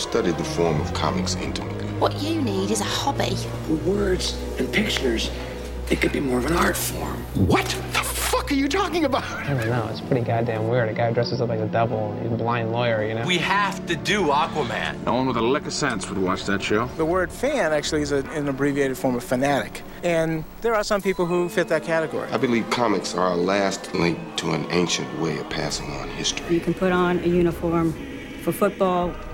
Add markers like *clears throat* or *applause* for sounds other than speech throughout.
I've studied the form of comics intimately. What you need is a hobby. Words and pictures, it could be more of an art form. What the fuck are you talking about? I don't know. It's pretty goddamn weird. A guy dresses up like a devil. He's a blind lawyer, you know? We have to do Aquaman. No one with a lick of sense would watch that show. The word fan actually is a, an abbreviated form of fanatic. And there are some people who fit that category. I believe comics are our last link to an ancient way of passing on history. You can put on a uniform for football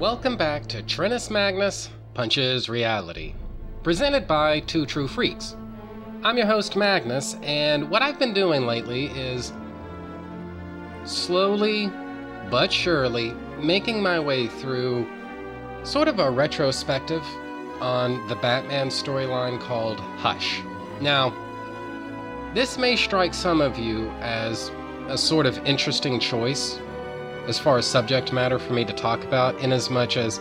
Welcome back to Trennis Magnus Punches Reality, presented by Two True Freaks. I'm your host Magnus, and what I've been doing lately is slowly but surely making my way through sort of a retrospective on the Batman storyline called Hush. Now, this may strike some of you as a sort of interesting choice as far as subject matter for me to talk about, in as much as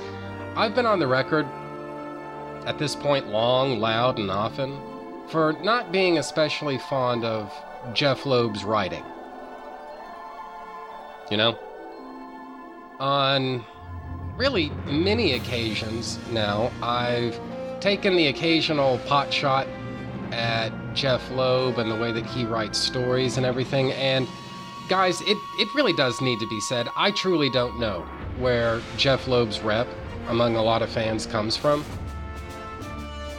I've been on the record at this point long, loud, and often for not being especially fond of Jeph Loeb's writing. You know? On really many occasions now, I've taken the occasional pot shot at Jeph Loeb and the way that he writes stories and everything, and guys, it, it really does need to be said. I truly don't know where Jeph Loeb's rep among a lot of fans comes from.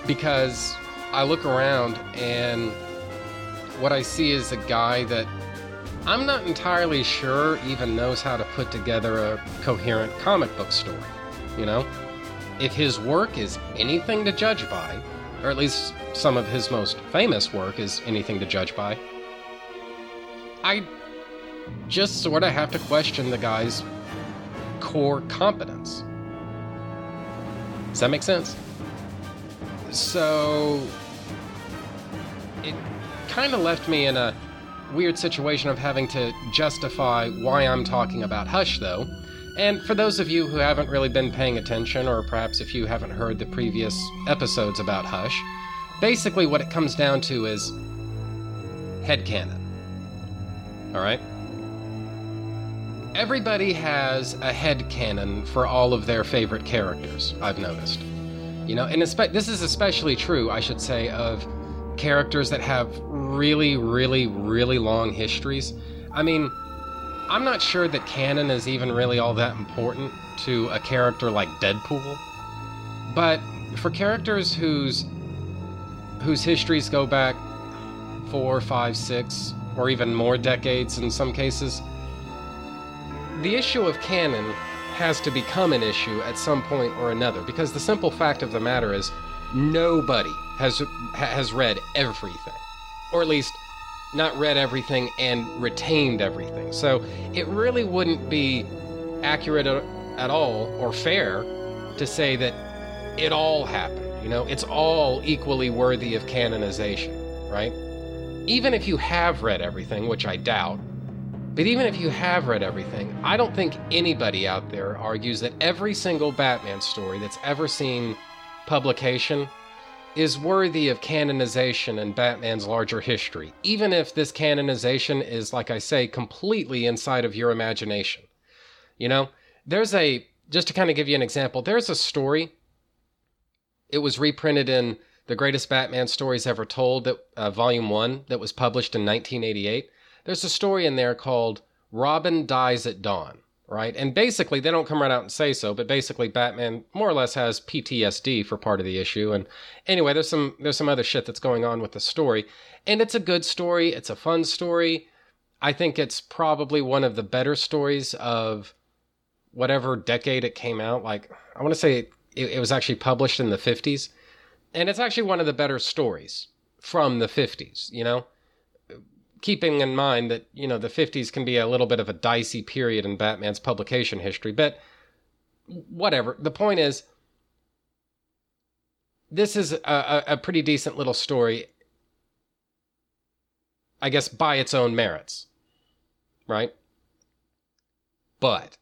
Because I look around and what I see is a guy that I'm not entirely sure even knows how to put together a coherent comic book story. You know? If his work is anything to judge by, or at least some of his most famous work is anything to judge by, I just sort of have to question the guy's core competence. Does that make sense? So, it kind of left me in a weird situation of having to justify why I'm talking about Hush, though. And for those of you who haven't really been paying attention, or perhaps if you haven't heard the previous episodes about Hush, basically what it comes down to is headcanon. Alright? Everybody has a headcanon for all of their favorite characters, I've noticed. You know, and espe- this is especially true, I should say, of characters that have really, really, really long histories. I mean, I'm not sure that canon is even really all that important to a character like Deadpool. But for characters whose whose histories go back four, five, six, or even more decades in some cases, the issue of canon has to become an issue at some point or another because the simple fact of the matter is nobody has has read everything or at least not read everything and retained everything. So it really wouldn't be accurate at all or fair to say that it all happened you know? It's all equally worthy of canonization right? Even if you have read everything which i doubt but even if you have read everything, I don't think anybody out there argues that every single Batman story that's ever seen publication is worthy of canonization in Batman's larger history, even if this canonization is, like I say, completely inside of your imagination. You know, there's a, just to kind of give you an example, there's a story. It was reprinted in The Greatest Batman Stories Ever Told, that, uh, Volume 1, that was published in 1988 there's a story in there called Robin Dies at Dawn, right? And basically, they don't come right out and say so, but basically, Batman more or less has PTSD for part of the issue. And anyway, there's some there's some other shit that's going on with the story, and it's a good story. It's a fun story. I think it's probably one of the better stories of whatever decade it came out. Like I want to say it, it was actually published in the 50s, and it's actually one of the better stories from the 50s. You know keeping in mind that you know the 50s can be a little bit of a dicey period in Batman's publication history, but whatever. The point is, this is a, a pretty decent little story, I guess, by its own merits, right? But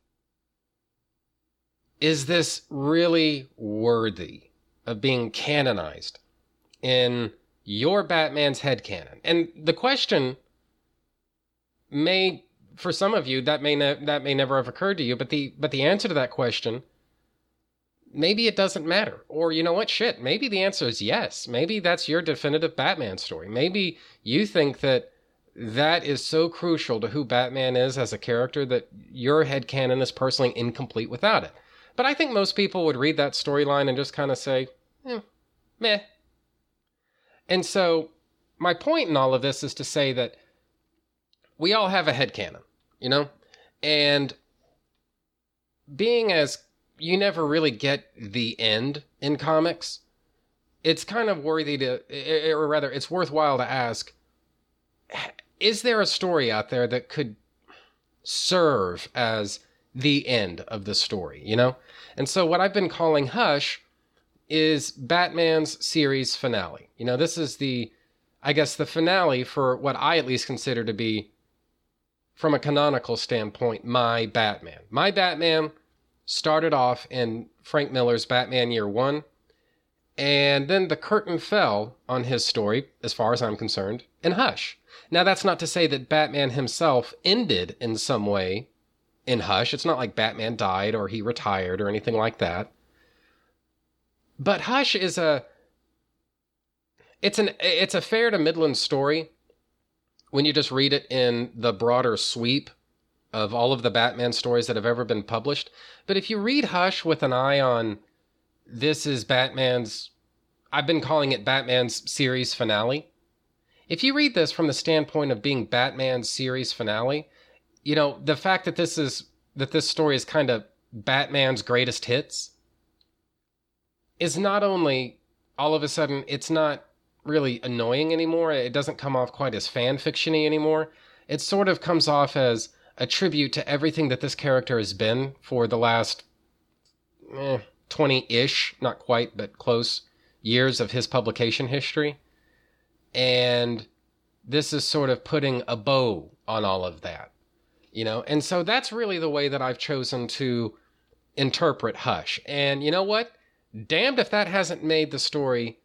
is this really worthy of being canonized in your Batman's headcanon? And the question may for some of you that may ne- that may never have occurred to you but the but the answer to that question maybe it doesn't matter. Or you know what shit maybe the answer is yes. Maybe that's your definitive batman story. Maybe you think that that is so crucial to who batman is as a character that your head canon is personally incomplete without it. But i think most people would read that storyline and just kind of say eh, meh. And so my point in all of this is to say that we all have a head canon, you know? And being as you never really get the end in comics, it's kind of worthy to, eh, or rather, it's worthwhile to ask is there a story out there that could serve as the end of the story, you know? And so what I've been calling Hush is Batman's series finale. You know, this is the, I guess, the finale for what I at least consider to be from a canonical standpoint, my Batman. My Batman started off in Frank Miller's Batman Year One, and then the curtain fell on his story, as far as I'm concerned, in Hush. Now, that's not to say that Batman himself ended in some way in Hush. It's not like Batman died or he retired or anything like that. But Hush is a it's an it's a fair to Midland story when you just read it in the broader sweep of all of the Batman stories that have ever been published. But if you read Hush with an eye on this is Batman's, I've been calling it Batman's series finale. If you read this from the standpoint of being Batman's series finale, you know, the fact that this is, that this story is kind of Batman's greatest hits is not only all of a sudden, it's not really annoying anymore. It doesn't come off quite as fan fictiony anymore. It sort of comes off as a tribute to everything that this character has been for the last 20 eh, ish, not quite, but close years of his publication history. And this is sort of putting a bow on all of that, you know? And so that's really the way that I've chosen to interpret Hush. And you know what? Damned if that hasn't made the story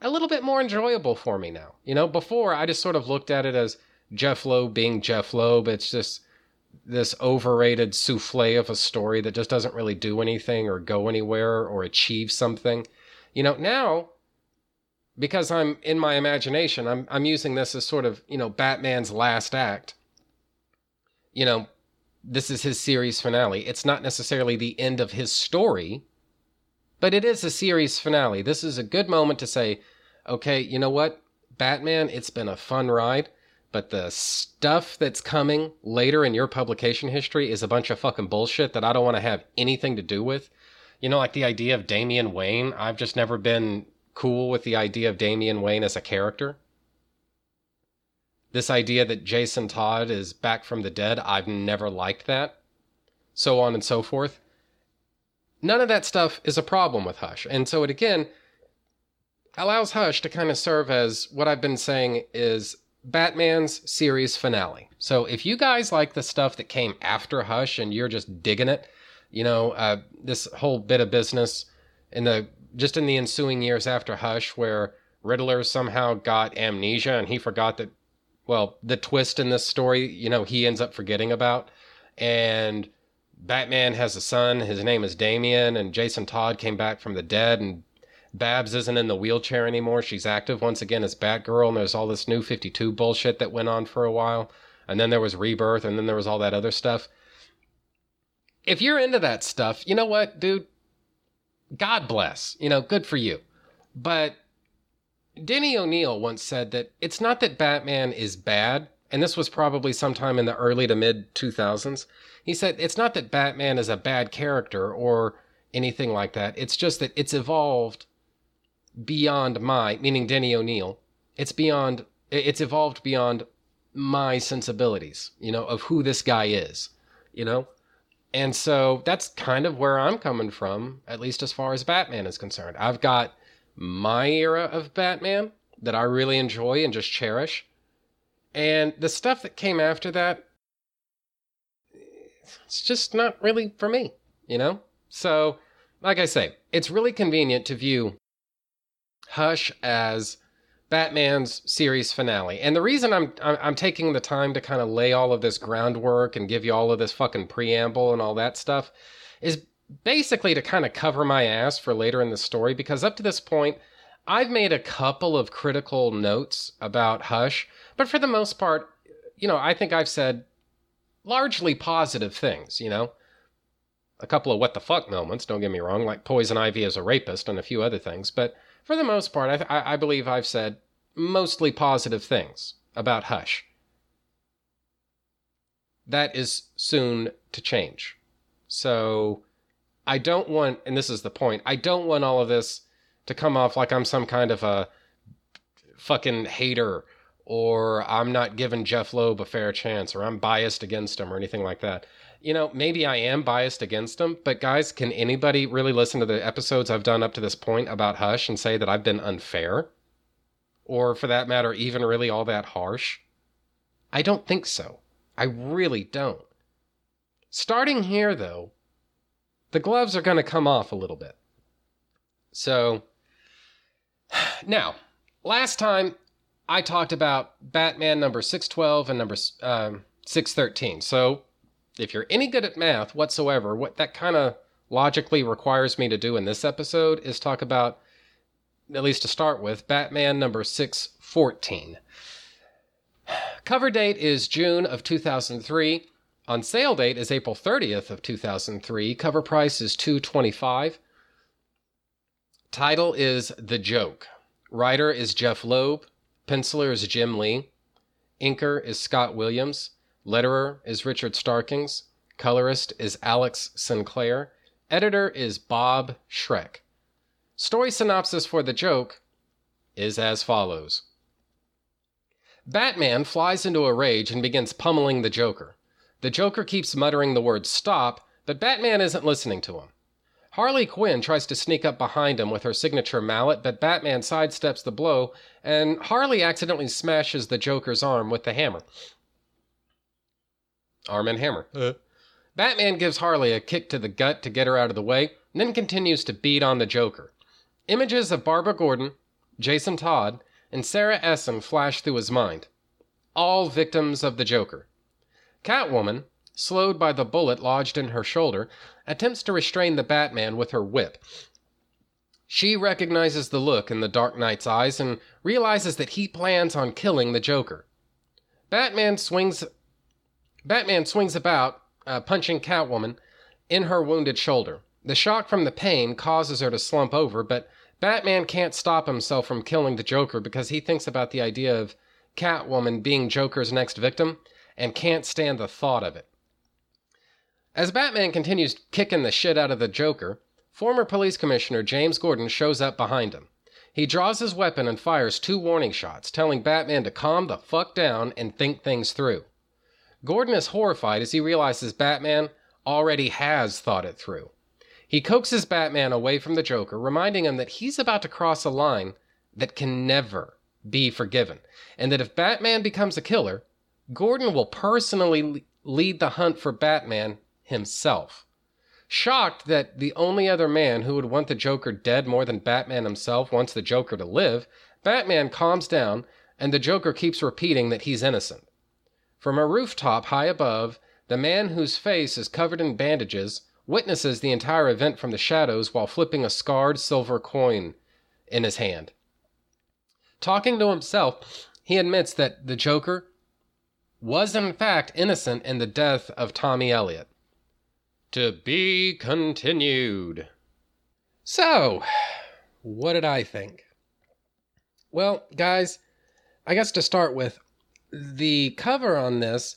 a little bit more enjoyable for me now. You know, before I just sort of looked at it as Jeph Loeb being Jeph Loeb. It's just this overrated souffle of a story that just doesn't really do anything or go anywhere or achieve something. You know, now because I'm in my imagination, I'm I'm using this as sort of, you know, Batman's last act. You know, this is his series finale. It's not necessarily the end of his story, but it is a series finale. This is a good moment to say, okay, you know what? Batman, it's been a fun ride, but the stuff that's coming later in your publication history is a bunch of fucking bullshit that I don't want to have anything to do with. You know, like the idea of Damian Wayne. I've just never been cool with the idea of Damian Wayne as a character. This idea that Jason Todd is back from the dead, I've never liked that. So on and so forth. None of that stuff is a problem with Hush. And so it again allows Hush to kind of serve as what I've been saying is Batman's series finale. So if you guys like the stuff that came after Hush and you're just digging it, you know, uh, this whole bit of business in the just in the ensuing years after Hush, where Riddler somehow got amnesia and he forgot that, well, the twist in this story, you know, he ends up forgetting about. And Batman has a son. His name is Damian, and Jason Todd came back from the dead, and Babs isn't in the wheelchair anymore. She's active once again as Batgirl, and there's all this new 52 bullshit that went on for a while. And then there was Rebirth, and then there was all that other stuff. if you're into that stuff, you know what, dude? God bless. You know, good for you. But Denny O'Neil once said that it's not that Batman is bad, and this was probably sometime in the early to mid 2000s. He said it's not that Batman is a bad character or anything like that. It's just that it's evolved beyond my, meaning Denny O'Neil. It's beyond, it's evolved beyond my sensibilities, you know, of who this guy is, you know? And so that's kind of where I'm coming from, at least as far as Batman is concerned. I've got my era of Batman that I really enjoy and just cherish. And the stuff that came after that, it's just not really for me, you know? So, like I say, it's really convenient to view Hush as Batman's series finale. And the reason I'm I'm taking the time to kind of lay all of this groundwork and give you all of this fucking preamble and all that stuff is basically to kind of cover my ass for later in the story because up to this point I've made a couple of critical notes about Hush, but for the most part, you know, I think I've said largely positive things, you know. A couple of what the fuck moments, don't get me wrong, like Poison Ivy as a rapist and a few other things, but for the most part, I, I believe I've said mostly positive things about Hush. That is soon to change. So I don't want, and this is the point, I don't want all of this to come off like I'm some kind of a fucking hater or I'm not giving Jeph Loeb a fair chance or I'm biased against him or anything like that you know, maybe I am biased against him, but guys, can anybody really listen to the episodes I've done up to this point about Hush and say that I've been unfair? Or for that matter, even really all that harsh? I don't think so. I really don't. Starting here, though, the gloves are going to come off a little bit. So, *sighs* now, last time I talked about Batman number 612 and number um, 613. So, if you're any good at math whatsoever, what that kind of logically requires me to do in this episode is talk about, at least to start with, Batman number 614. Cover date is June of 2003. On sale date is April 30th of 2003. Cover price is 225. Title is The Joke. Writer is Jeph Loeb. Penciler is Jim Lee. Inker is Scott Williams. Letterer is Richard Starkings. Colorist is Alex Sinclair. Editor is Bob Schreck. Story synopsis for the joke is as follows Batman flies into a rage and begins pummeling the Joker. The Joker keeps muttering the word stop, but Batman isn't listening to him. Harley Quinn tries to sneak up behind him with her signature mallet, but Batman sidesteps the blow, and Harley accidentally smashes the Joker's arm with the hammer. Arm and Hammer. Uh. Batman gives Harley a kick to the gut to get her out of the way, and then continues to beat on the Joker. Images of Barbara Gordon, Jason Todd, and Sarah Essen flash through his mind. All victims of the Joker. Catwoman, slowed by the bullet lodged in her shoulder, attempts to restrain the Batman with her whip. She recognizes the look in the Dark Knight's eyes and realizes that he plans on killing the Joker. Batman swings Batman swings about, uh, punching Catwoman in her wounded shoulder. The shock from the pain causes her to slump over, but Batman can't stop himself from killing the Joker because he thinks about the idea of Catwoman being Joker's next victim and can't stand the thought of it. As Batman continues kicking the shit out of the Joker, former police commissioner James Gordon shows up behind him. He draws his weapon and fires two warning shots, telling Batman to calm the fuck down and think things through. Gordon is horrified as he realizes Batman already has thought it through. He coaxes Batman away from the Joker, reminding him that he's about to cross a line that can never be forgiven, and that if Batman becomes a killer, Gordon will personally lead the hunt for Batman himself. Shocked that the only other man who would want the Joker dead more than Batman himself wants the Joker to live, Batman calms down, and the Joker keeps repeating that he's innocent. From a rooftop high above, the man whose face is covered in bandages witnesses the entire event from the shadows while flipping a scarred silver coin in his hand. Talking to himself, he admits that the Joker was in fact innocent in the death of Tommy Elliot. To be continued. So, what did I think? Well, guys, I guess to start with, the cover on this,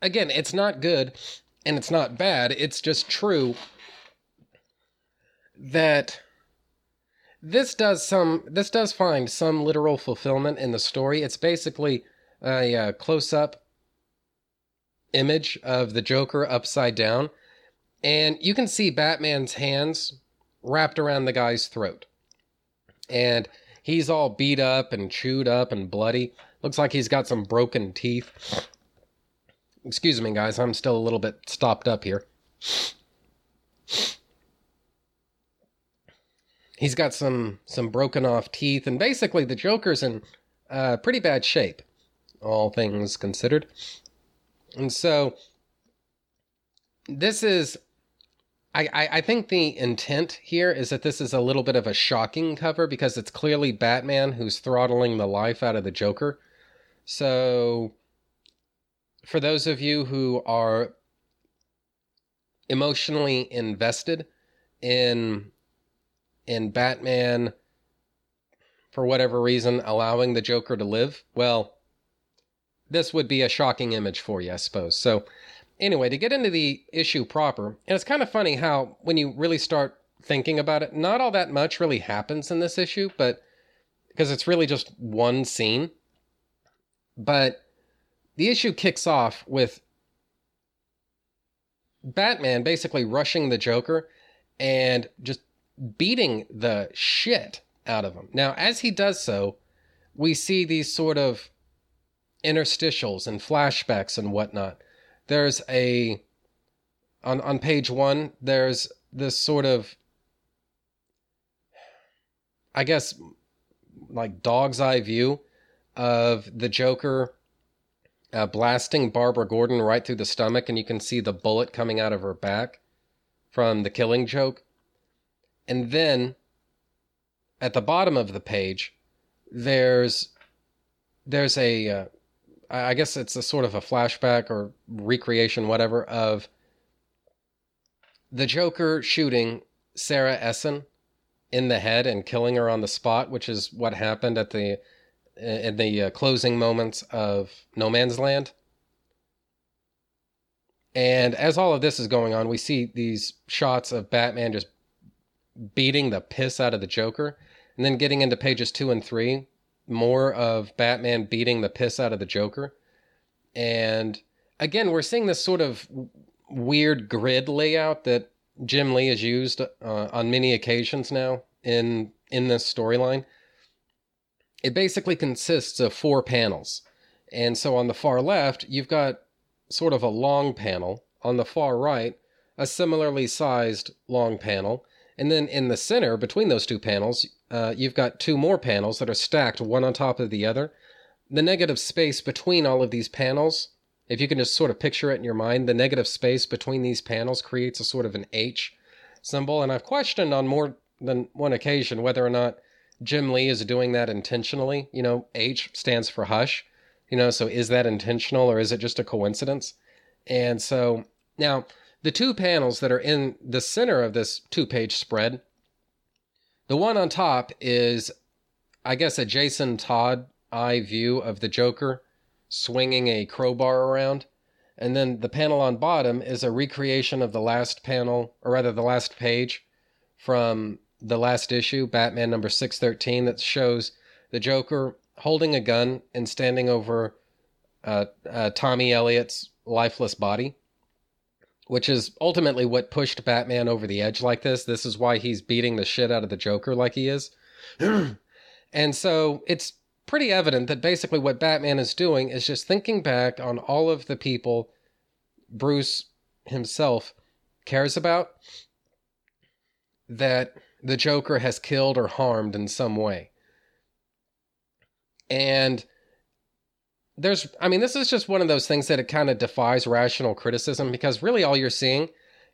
again, it's not good and it's not bad. It's just true that this does some this does find some literal fulfillment in the story. It's basically a, uh close-up image of the Joker upside down, and you can see Batman's hands wrapped around the guy's throat, and he's all beat up and chewed up and bloody. Looks like he's got some broken teeth. Excuse me, guys. I'm still a little bit stopped up here. He's got some some broken off teeth, and basically the Joker's in uh, pretty bad shape, all things considered. And so this is I, I, think the intent here is that this is a little bit of a shocking cover because it's clearly Batman who's throttling the life out of the Joker. So for those of you who are emotionally invested in in Batman for whatever reason allowing the Joker to live, well, this would be a shocking image for you, I suppose. So, anyway, to get into the issue proper, and it's kind of funny how when you really start thinking about it, not all that much really happens in this issue, but because it's really just one scene. But the issue kicks off with Batman basically rushing the Joker and just beating the shit out of him. Now, as he does so, we see these sort of interstitials and flashbacks and whatnot. There's a on on page one. There's this sort of, I guess, like dog's eye view of the Joker uh, blasting Barbara Gordon right through the stomach, and you can see the bullet coming out of her back from the Killing Joke. And then at the bottom of the page, there's there's a uh, I guess it's a sort of a flashback or recreation, whatever, of the Joker shooting Sarah Essen in the head and killing her on the spot, which is what happened at the in the uh, closing moments of No Man's Land. And as all of this is going on, we see these shots of Batman just beating the piss out of the Joker, and then getting into pages two and three, more of Batman beating the piss out of the Joker. And again, we're seeing this sort of weird grid layout that Jim Lee has used uh, on many occasions now in in this storyline. It basically consists of four panels. And so on the far left, you've got sort of a long panel. On the far right, a similarly sized long panel. And then in the center, between those two panels, uh, you've got two more panels that are stacked one on top of the other. The negative space between all of these panels, if you can just sort of picture it in your mind, the negative space between these panels creates a sort of an H symbol. And I've questioned on more than one occasion whether or not Jim Lee is doing that intentionally. You know, H stands for hush. You know, so is that intentional or is it just a coincidence? And so now the two panels that are in the center of this two page spread the one on top is, I guess, a Jason Todd eye view of the Joker swinging a crowbar around. And then the panel on bottom is a recreation of the last panel, or rather the last page from the last issue, Batman number 613, that shows the Joker holding a gun and standing over uh, uh, Tommy Elliot's lifeless body which is ultimately what pushed Batman over the edge like this. This is why he's beating the shit out of the Joker like he is. *clears throat* and so it's pretty evident that basically what Batman is doing is just thinking back on all of the people Bruce himself cares about that the Joker has killed or harmed in some way. And there's i mean this is just one of those things that it kind of defies rational criticism because really all you're seeing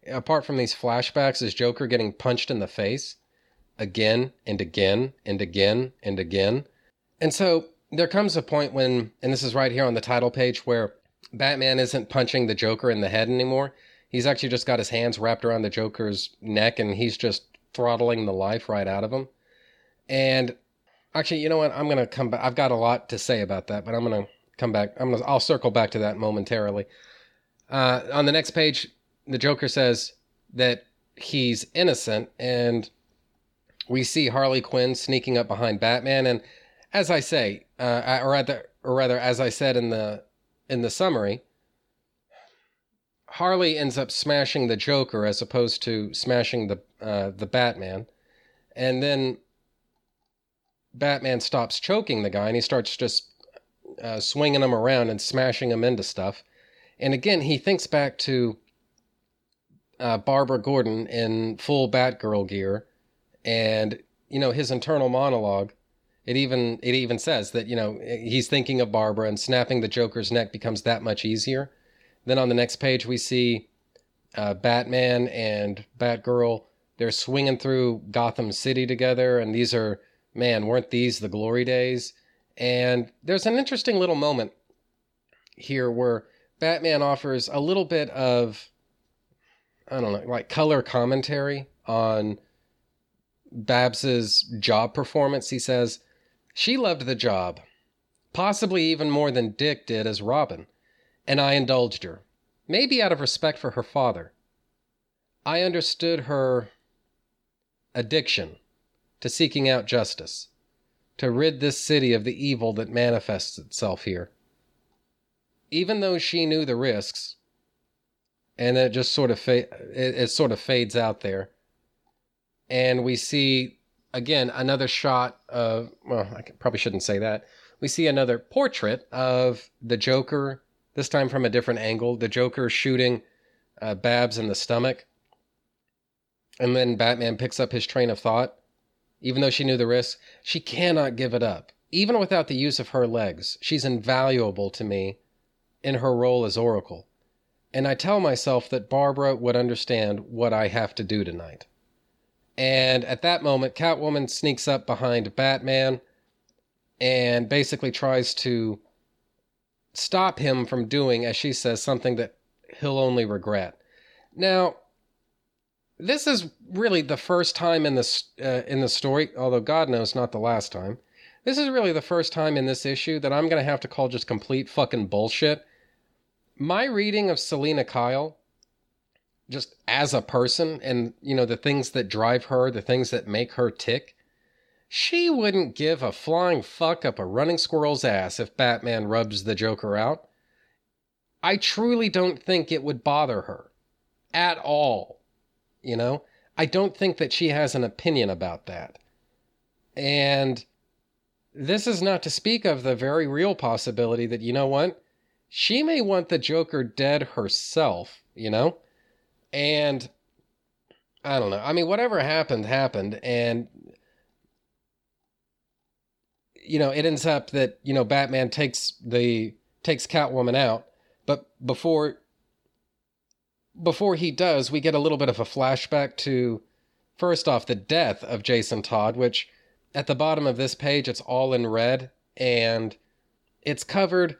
apart from these flashbacks is joker getting punched in the face again and again and again and again and so there comes a point when and this is right here on the title page where batman isn't punching the joker in the head anymore he's actually just got his hands wrapped around the Joker's neck and he's just throttling the life right out of him. And actually, you know what? I'm gonna come back. I've got a lot to say about that, but I'm gonna come back. I'm gonna. I'll circle back to that momentarily. Uh, on the next page, the Joker says that he's innocent, and we see Harley Quinn sneaking up behind Batman. And as I say, uh, or rather, or rather, as I said in the in the summary, Harley ends up smashing the Joker as opposed to smashing the uh, the Batman, and then Batman stops choking the guy and he starts just uh, swinging them around and smashing them into stuff. And again, he thinks back to uh, Barbara Gordon in full Batgirl gear, and you know his internal monologue. It even it even says that you know he's thinking of Barbara and snapping the Joker's neck becomes that much easier. Then on the next page we see uh, Batman and Batgirl. They're swinging through Gotham City together, and these are man, weren't these the glory days? And there's an interesting little moment here where Batman offers a little bit of, I don't know, like color commentary on Babs's job performance. He says, She loved the job, possibly even more than Dick did as Robin, and I indulged her, maybe out of respect for her father. I understood her addiction to seeking out justice, to rid this city of the evil that manifests itself here. Even though she knew the risks, and it just sort of fa- it, it sort of fades out there, and we see again another shot of well, I probably shouldn't say that. We see another portrait of the Joker, this time from a different angle. The Joker shooting uh, Babs in the stomach, and then Batman picks up his train of thought even though she knew the risk, she cannot give it up. Even without the use of her legs, she's invaluable to me in her role as Oracle. And I tell myself that Barbara would understand what I have to do tonight. And at that moment, Catwoman sneaks up behind Batman and basically tries to stop him from doing, as she says, something that he'll only regret. Now, this is really the first time in this uh, in the story, although God knows not the last time. This is really the first time in this issue that I'm going to have to call just complete fucking bullshit. My reading of Selina Kyle, just as a person, and you know the things that drive her, the things that make her tick, she wouldn't give a flying fuck up a running squirrel's ass if Batman rubs the Joker out. I truly don't think it would bother her at all you know? I don't think that she has an opinion about that. And this is not to speak of the very real possibility that, you know what? She may want the Joker dead herself, you know? And I don't know. I mean, whatever happened, happened. And, you know, it ends up that, you know, Batman takes the, takes Catwoman out. But before before he does, we get a little bit of a flashback to, first off, the death of Jason Todd, which at the bottom of this page, it's all in red and it's covered,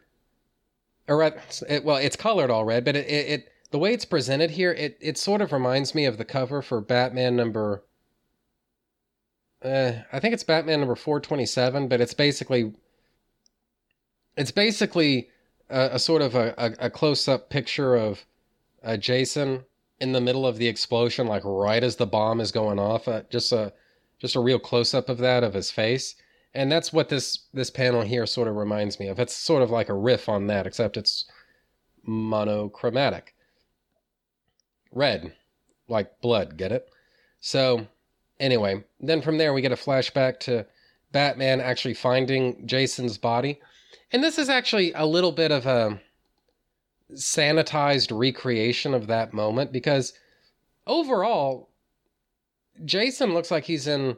or it, well, it's colored all red, but it, it, it, the way it's presented here, it, it sort of reminds me of the cover for Batman number, uh, I think it's Batman number 427, but it's basically, it's basically a, a sort of a, a, a close up picture of uh, Jason in the middle of the explosion, like right as the bomb is going off. Uh, just a just a real close up of that of his face, and that's what this this panel here sort of reminds me of. It's sort of like a riff on that, except it's monochromatic, red, like blood. Get it? So anyway, then from there we get a flashback to Batman actually finding Jason's body, and this is actually a little bit of a sanitized recreation of that moment because overall, Jason looks like he's in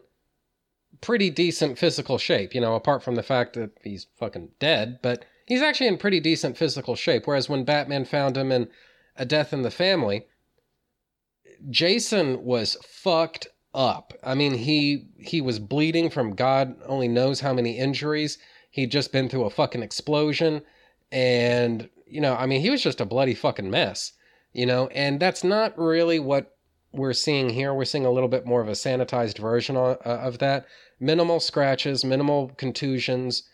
pretty decent physical shape, you know, apart from the fact that he's fucking dead, but he's actually in pretty decent physical shape. Whereas when Batman found him in A Death in the Family, Jason was fucked up. I mean, he he was bleeding from God only knows how many injuries. He'd just been through a fucking explosion and you know, I mean, he was just a bloody fucking mess. You know, and that's not really what we're seeing here. We're seeing a little bit more of a sanitized version of, uh, of that. Minimal scratches, minimal contusions,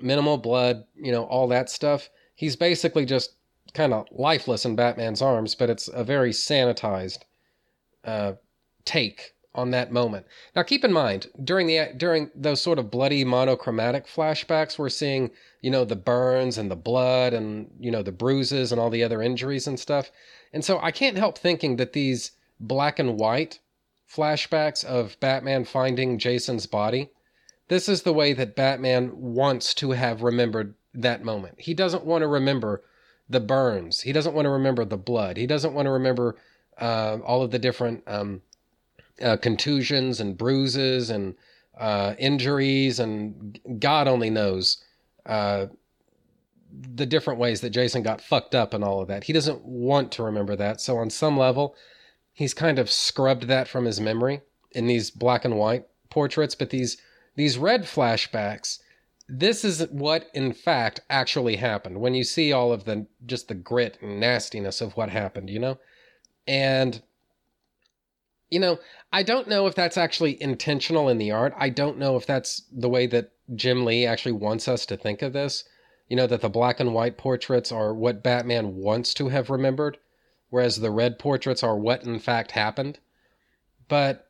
minimal blood, you know, all that stuff. He's basically just kind of lifeless in Batman's arms, but it's a very sanitized uh, take on that moment. Now, keep in mind during the during those sort of bloody monochromatic flashbacks, we're seeing you know the burns and the blood and you know the bruises and all the other injuries and stuff. And so I can't help thinking that these black and white flashbacks of Batman finding Jason's body, this is the way that Batman wants to have remembered that moment. He doesn't want to remember the burns. He doesn't want to remember the blood. He doesn't want to remember uh, all of the different um, uh, contusions and bruises and uh, injuries, and God only knows uh, the different ways that Jason got fucked up and all of that. He doesn't want to remember that. So, on some level, he's kind of scrubbed that from his memory in these black and white portraits. But these these red flashbacks, this is what in fact actually happened. When you see all of the just the grit and nastiness of what happened, you know, and you know, I don't know if that's actually intentional in the art. I don't know if that's the way that Jim Lee actually wants us to think of this. You know, that the black and white portraits are what Batman wants to have remembered, whereas the red portraits are what in fact happened. But,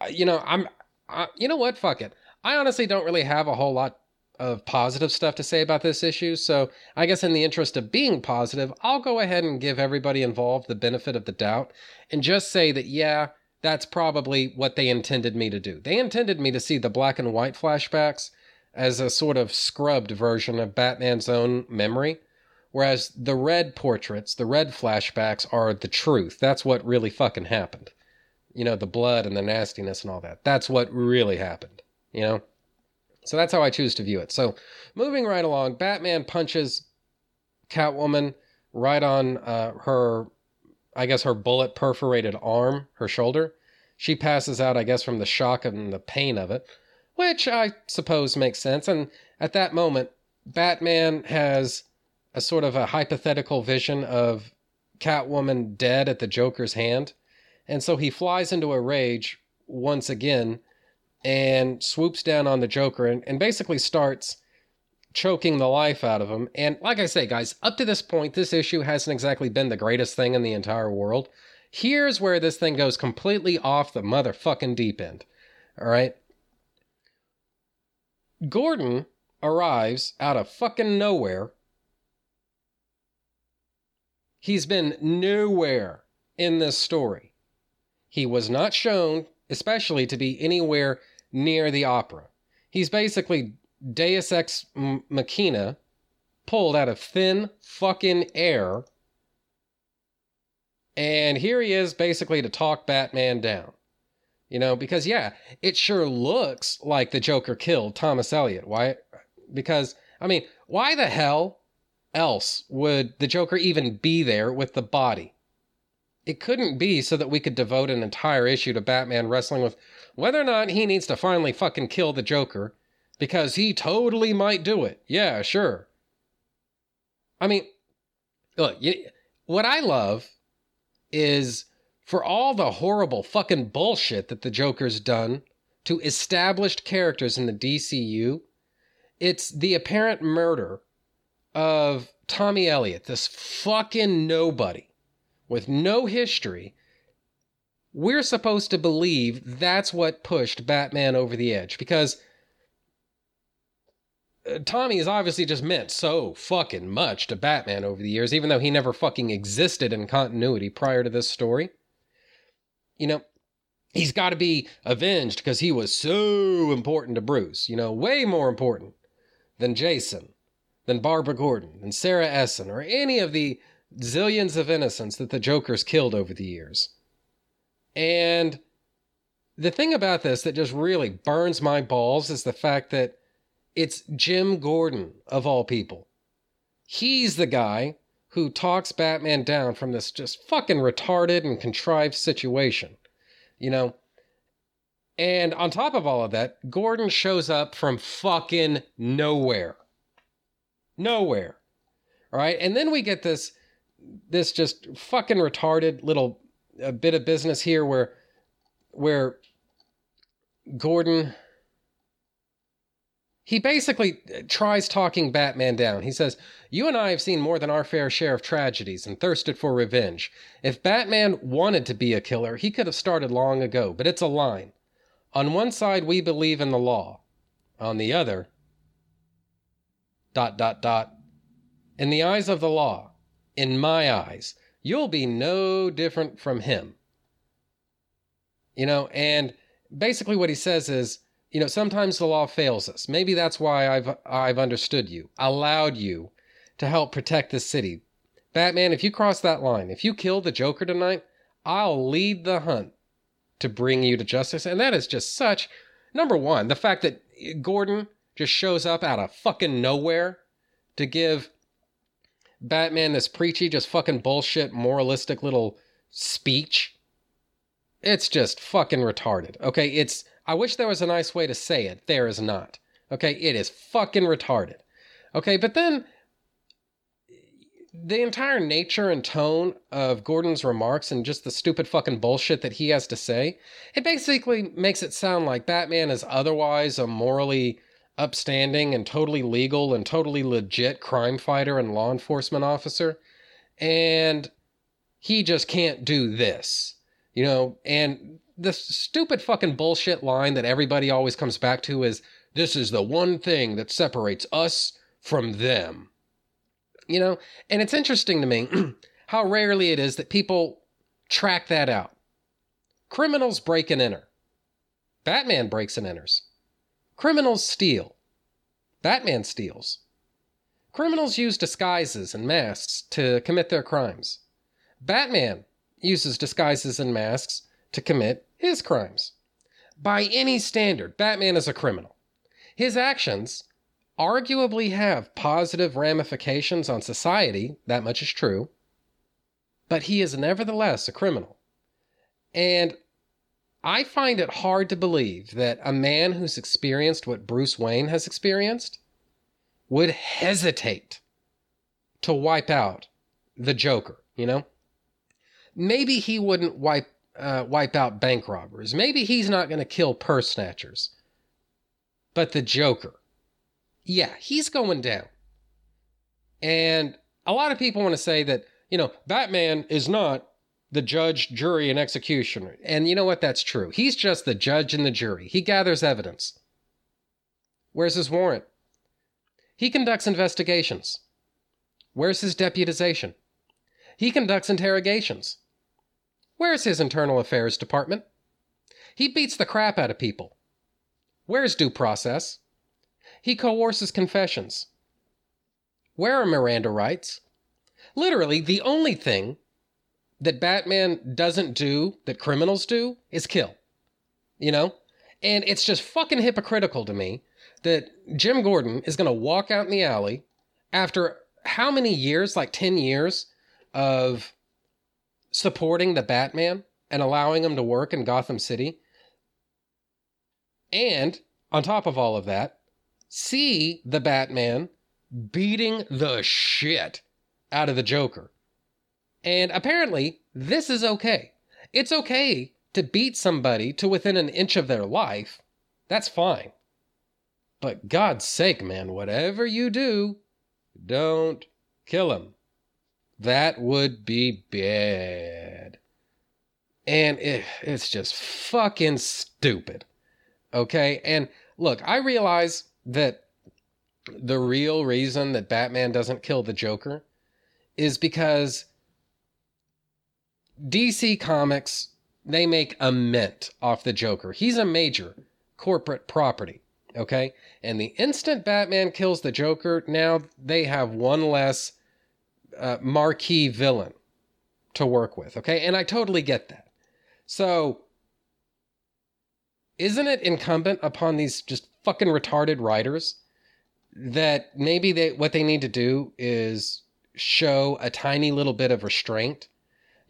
uh, you know, I'm, I, you know what? Fuck it. I honestly don't really have a whole lot of positive stuff to say about this issue. So I guess in the interest of being positive, I'll go ahead and give everybody involved the benefit of the doubt and just say that, yeah, that's probably what they intended me to do. They intended me to see the black and white flashbacks as a sort of scrubbed version of Batman's own memory. Whereas the red portraits, the red flashbacks are the truth. That's what really fucking happened. You know, the blood and the nastiness and all that. That's what really happened. You know? So that's how I choose to view it. So moving right along, Batman punches Catwoman right on uh, her, I guess, her bullet perforated arm, her shoulder. She passes out, I guess, from the shock and the pain of it, which I suppose makes sense. And at that moment, Batman has a sort of a hypothetical vision of Catwoman dead at the Joker's hand. And so he flies into a rage once again and swoops down on the Joker and, and basically starts choking the life out of him. And like I say, guys, up to this point, this issue hasn't exactly been the greatest thing in the entire world. Here's where this thing goes completely off the motherfucking deep end. All right. Gordon arrives out of fucking nowhere. He's been nowhere in this story. He was not shown, especially to be anywhere near the opera. He's basically Deus Ex Machina pulled out of thin fucking air. And here he is basically to talk Batman down. You know, because yeah, it sure looks like the Joker killed Thomas Elliot. Why? Because, I mean, why the hell else would the Joker even be there with the body? It couldn't be so that we could devote an entire issue to Batman wrestling with whether or not he needs to finally fucking kill the Joker, because he totally might do it. Yeah, sure. I mean, look, you, what I love is for all the horrible fucking bullshit that the Joker's done to established characters in the DCU, it's the apparent murder of Tommy Elliot, this fucking nobody with no history we're supposed to believe that's what pushed Batman over the edge because uh, Tommy has obviously just meant so fucking much to Batman over the years, even though he never fucking existed in continuity prior to this story. You know, he's got to be avenged because he was so important to Bruce, you know, way more important than Jason, than Barbara Gordon, than Sarah Essen, or any of the zillions of innocents that the Joker's killed over the years. And the thing about this that just really burns my balls is the fact that it's Jim Gordon, of all people. He's the guy who talks Batman down from this just fucking retarded and contrived situation. You know? And on top of all of that, Gordon shows up from fucking nowhere. Nowhere. All right? And then we get this this just fucking retarded little uh, bit of business here where where Gordon he basically tries talking Batman down. He says, You and I have seen more than our fair share of tragedies and thirsted for revenge. If Batman wanted to be a killer, he could have started long ago, but it's a line. On one side, we believe in the law. On the other, dot, dot, dot. In the eyes of the law, in my eyes, you'll be no different from him. You know, and basically what he says is, you know, sometimes the law fails us. Maybe that's why I've I've understood you, allowed you to help protect this city. Batman, if you cross that line, if you kill the Joker tonight, I'll lead the hunt to bring you to justice. And that is just such number one, the fact that Gordon just shows up out of fucking nowhere to give Batman this preachy, just fucking bullshit, moralistic little speech. It's just fucking retarded. Okay, it's I wish there was a nice way to say it. There is not. Okay, it is fucking retarded. Okay, but then the entire nature and tone of Gordon's remarks and just the stupid fucking bullshit that he has to say, it basically makes it sound like Batman is otherwise a morally upstanding and totally legal and totally legit crime fighter and law enforcement officer. And he just can't do this. You know, and the stupid fucking bullshit line that everybody always comes back to is this is the one thing that separates us from them. You know, and it's interesting to me *clears throat* how rarely it is that people track that out. Criminals break and enter. Batman breaks and enters. Criminals steal. Batman steals. Criminals use disguises and masks to commit their crimes. Batman uses disguises and masks to commit his crimes. By any standard, Batman is a criminal. His actions arguably have positive ramifications on society, that much is true, but he is nevertheless a criminal. And I find it hard to believe that a man who's experienced what Bruce Wayne has experienced would hesitate to wipe out the Joker, you know? Maybe he wouldn't wipe uh, wipe out bank robbers. Maybe he's not going to kill purse snatchers. But the Joker, yeah, he's going down. And a lot of people want to say that, you know, Batman is not the judge, jury, and executioner. And you know what? That's true. He's just the judge and the jury. He gathers evidence. Where's his warrant? He conducts investigations. Where's his deputization? He conducts interrogations. Where's his internal affairs department? He beats the crap out of people. Where's due process? He coerces confessions. Where are Miranda rights? Literally, the only thing that Batman doesn't do that criminals do is kill. You know? And it's just fucking hypocritical to me that Jim Gordon is going to walk out in the alley after how many years? Like 10 years of supporting the Batman and allowing him to work in Gotham City. And on top of all of that, see the Batman beating the shit out of the Joker. And apparently, this is okay. It's okay to beat somebody to within an inch of their life. That's fine. But God's sake, man, whatever you do, don't kill him. That would be bad. And it, it's just fucking stupid. Okay? And look, I realize that the real reason that Batman doesn't kill the Joker is because DC Comics they make a mint off the Joker. He's a major corporate property, okay? And the instant Batman kills the Joker, now they have one less uh, marquee villain to work with, okay? And I totally get that. So, isn't it incumbent upon these just fucking retarded writers that maybe they what they need to do is show a tiny little bit of restraint?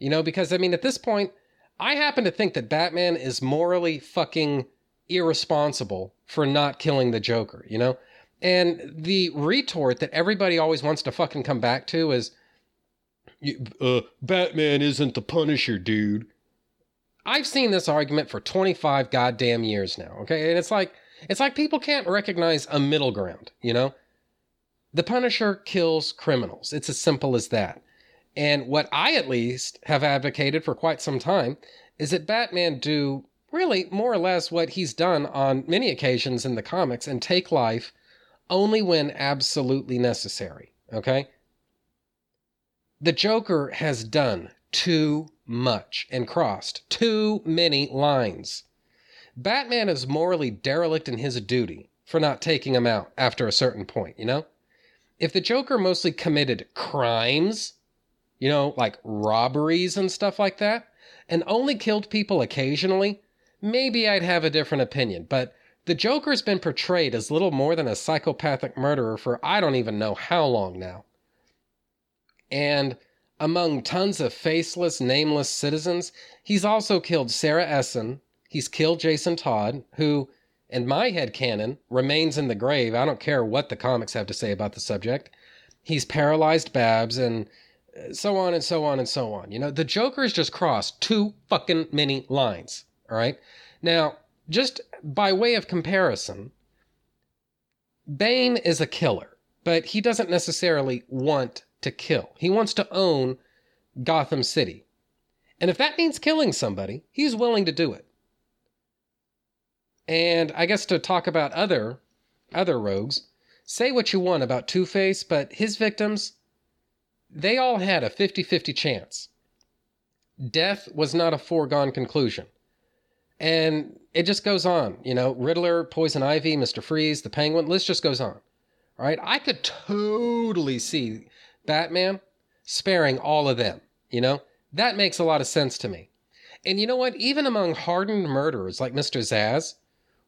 You know, because I mean, at this point, I happen to think that Batman is morally fucking irresponsible for not killing the Joker, you know? And the retort that everybody always wants to fucking come back to is uh, Batman isn't the Punisher, dude. I've seen this argument for 25 goddamn years now, okay? And it's like it's like people can't recognize a middle ground, you know? The Punisher kills criminals. It's as simple as that. And what I at least have advocated for quite some time is that Batman do really more or less what he's done on many occasions in the comics and take life only when absolutely necessary, okay? The Joker has done too much and crossed too many lines. Batman is morally derelict in his duty for not taking him out after a certain point, you know? If the Joker mostly committed crimes, you know, like robberies and stuff like that, and only killed people occasionally, maybe I'd have a different opinion. But the Joker's been portrayed as little more than a psychopathic murderer for I don't even know how long now. And among tons of faceless, nameless citizens, he's also killed Sarah Essen. He's killed Jason Todd, who, in my head canon, remains in the grave. I don't care what the comics have to say about the subject. He's paralyzed Babs and so on and so on and so on. You know, the Joker's just crossed too fucking many lines. All right. Now, just by way of comparison, Bane is a killer, but he doesn't necessarily want to kill. He wants to own Gotham City. And if that means killing somebody, he's willing to do it. And I guess to talk about other other rogues, say what you want about Two-Face, but his victims they all had a 50-50 chance. Death was not a foregone conclusion. And it just goes on, you know, Riddler, Poison Ivy, Mr. Freeze, the Penguin, list just goes on. All right, I could totally see Batman sparing all of them, you know? That makes a lot of sense to me. And you know what? Even among hardened murderers like Mr. Zsasz,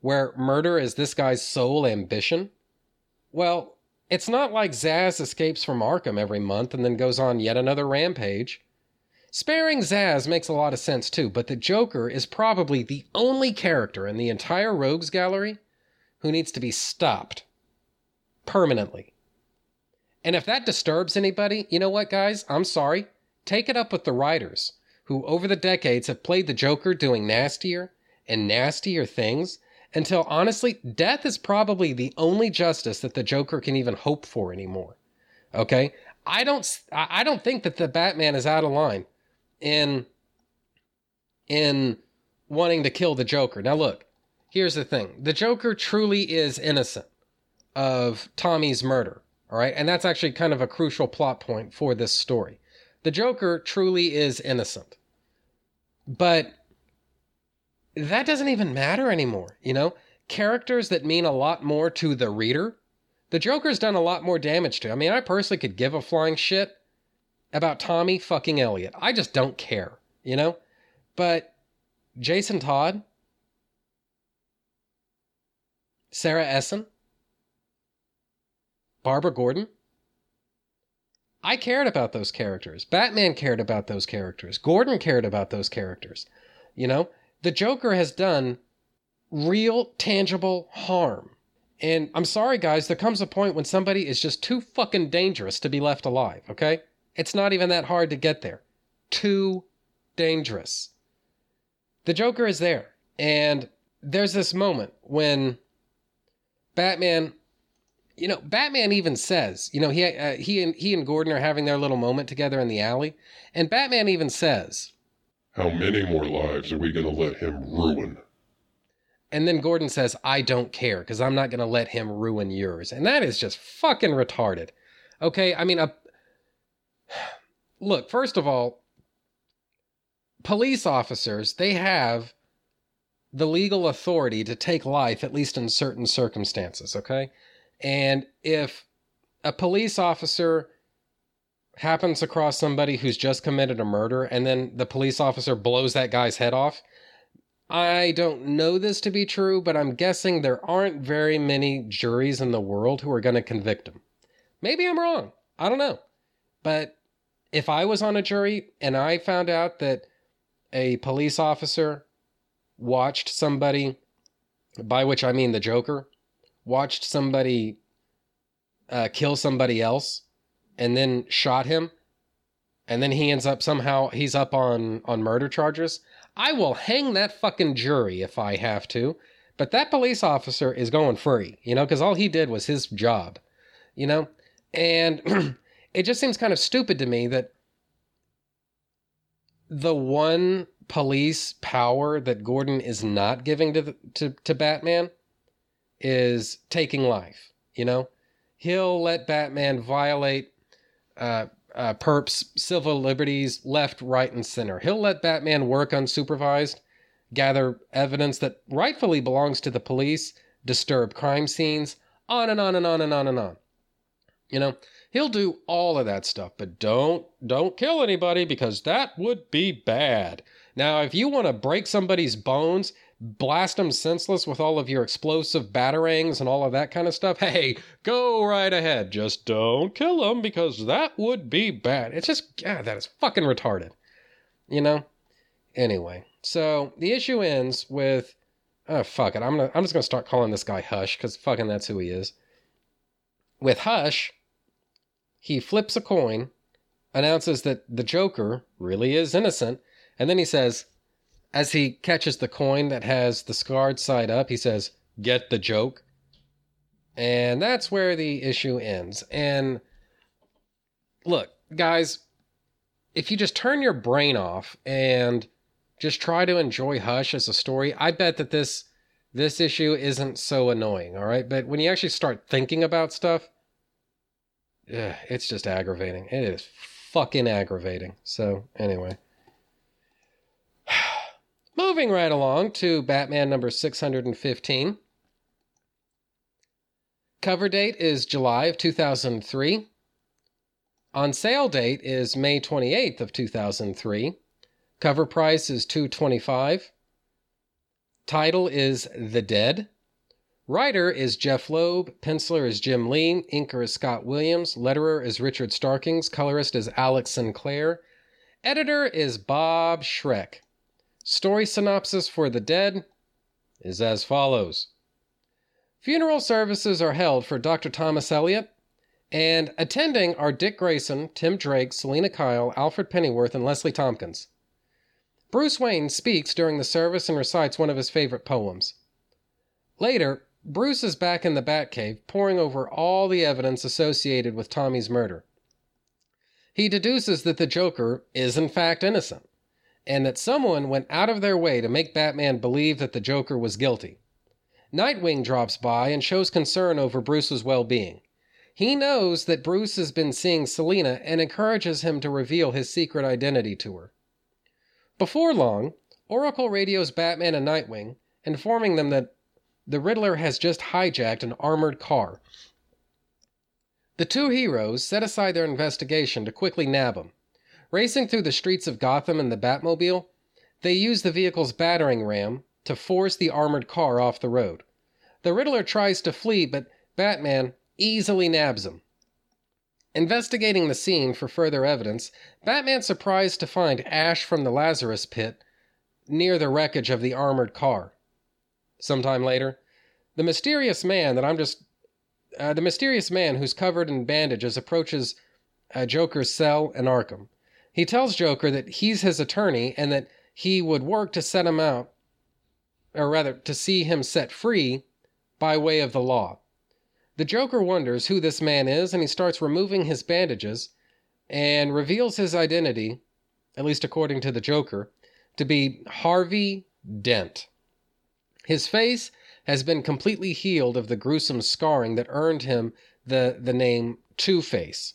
where murder is this guy's sole ambition, well, it's not like Zsasz escapes from Arkham every month and then goes on yet another rampage. Sparing Zsasz makes a lot of sense too, but the Joker is probably the only character in the entire Rogues Gallery who needs to be stopped permanently. And if that disturbs anybody, you know what, guys? I'm sorry. Take it up with the writers who, over the decades, have played the Joker doing nastier and nastier things until honestly, death is probably the only justice that the Joker can even hope for anymore. Okay? I don't I don't think that the Batman is out of line in in wanting to kill the Joker. Now look, here's the thing. The Joker truly is innocent of Tommy's murder. All right. And that's actually kind of a crucial plot point for this story. The Joker truly is innocent. But that doesn't even matter anymore. You know, characters that mean a lot more to the reader, the Joker's done a lot more damage to. I mean, I personally could give a flying shit about Tommy fucking Elliot. I just don't care, you know? But Jason Todd, Sarah Essen, Barbara Gordon, I cared about those characters. Batman cared about those characters. Gordon cared about those characters. You know, the Joker has done real, tangible harm. And I'm sorry, guys, there comes a point when somebody is just too fucking dangerous to be left alive, okay? It's not even that hard to get there. Too dangerous. The Joker is there. And there's this moment when Batman you know, Batman even says, you know, he uh, he and he and Gordon are having their little moment together in the alley, and Batman even says, "How many more lives are we going to let him ruin?" And then Gordon says, "I don't care because I'm not going to let him ruin yours," and that is just fucking retarded. Okay, I mean, a *sighs* look. First of all, police officers they have the legal authority to take life, at least in certain circumstances. Okay and if a police officer happens across somebody who's just committed a murder and then the police officer blows that guy's head off, I don't know this to be true, but I'm guessing there aren't very many juries in the world who are going to convict him. Maybe I'm wrong. I don't know. But if I was on a jury and I found out that a police officer watched somebody, by which I mean the Joker, watched somebody uh, kill somebody else and then shot him, and then he ends up somehow he's up on on murder charges. I will hang that fucking jury if I have to. But that police officer is going free, you know, because all he did was his job, you know? And *clears throat* it just seems kind of stupid to me that the one police power that Gordon is not giving to, the, to, to Batman is taking life, you know? He'll let Batman violate uh, uh, perps, civil liberties, left, right, and center. He'll let Batman work unsupervised gather evidence that rightfully belongs to the police, disturb crime scenes, on and on and on and on and on. You know, he'll do all of that stuff, but don't don't kill anybody because that would be bad. Now, if you want to break somebody's bones, blast them senseless with all of your explosive batarangs and all of that kind of stuff, hey, go right ahead. Just don't kill them because that would be bad. It's just, God, that is fucking retarded. You know? Anyway, so the issue ends with, oh fuck it, I'm gonna, I'm just gonna start calling this guy Hush because fucking that's who he is. With Hush, he flips a coin, announces that the Joker really is innocent, and then he says, as he catches the coin that has the scarred side up, he says, "Get the joke." And that's where the issue ends. And look, guys, if you just turn your brain off and just try to enjoy Hush as a story. I bet that this this issue isn't so annoying, all right? But when you actually start thinking about stuff, ugh, it's just aggravating. It is fucking aggravating. So, anyway. Moving right along to Batman number 615. Cover date is July of 2003. On sale date is May 28th of 2003. Cover price is 225. Title is The Dead. Writer is Jeph Loeb, penciler is Jim Lee, inker is Scott Williams, letterer is Richard Starkings, colorist is Alex Sinclair, editor is Bob Schreck. Story synopsis for The Dead is as follows. Funeral services are held for Dr. Thomas Elliot, and attending are Dick Grayson, Tim Drake, Selina Kyle, Alfred Pennyworth, and Leslie Tompkins. Bruce Wayne speaks during the service and recites one of his favorite poems. Later, Bruce is back in the Batcave poring over all the evidence associated with Tommy's murder. He deduces that the Joker is in fact innocent, and that someone went out of their way to make Batman believe that the Joker was guilty. Nightwing drops by and shows concern over Bruce's well being. He knows that Bruce has been seeing Selina and encourages him to reveal his secret identity to her. Before long, Oracle radios Batman and Nightwing, informing them that the Riddler has just hijacked an armored car. The two heroes set aside their investigation to quickly nab him. Racing through the streets of Gotham in the Batmobile, they use the vehicle's battering ram to force the armored car off the road. The Riddler tries to flee, but Batman easily nabs him. Investigating the scene for further evidence, Batman's surprised to find ash from the Lazarus pit near the wreckage of the armored car. Sometime later, the mysterious man that I'm just. Uh, the mysterious man who's covered in bandages approaches uh, Joker's cell in Arkham. He tells Joker that he's his attorney and that he would work to set him out, or rather, to see him set free by way of the law. The Joker wonders who this man is and he starts removing his bandages and reveals his identity, at least according to the Joker, to be Harvey Dent. His face has been completely healed of the gruesome scarring that earned him the, the name Two Face.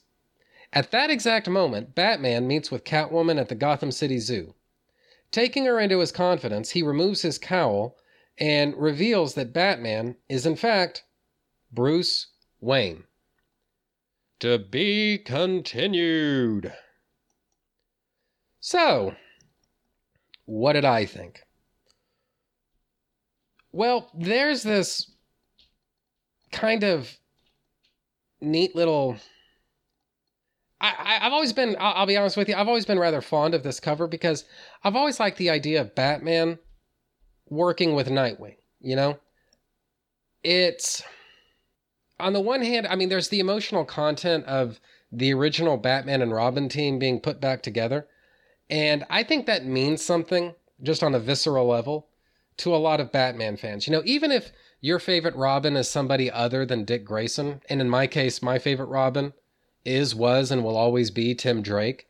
At that exact moment, Batman meets with Catwoman at the Gotham City Zoo. Taking her into his confidence, he removes his cowl and reveals that Batman is, in fact, Bruce Wayne. To be continued. So, what did I think? Well, there's this kind of neat little. I, have always been, I'll, I'll be honest with you, I've always been rather fond of this cover because I've always liked the idea of Batman working with Nightwing, you know? It's on the one hand, I mean, there's the emotional content of the original Batman and Robin team being put back together. And I think that means something just on a visceral level to a lot of Batman fans. You know, even if your favorite Robin is somebody other than Dick Grayson, and in my case, my favorite Robin is, was, and will always be Tim Drake.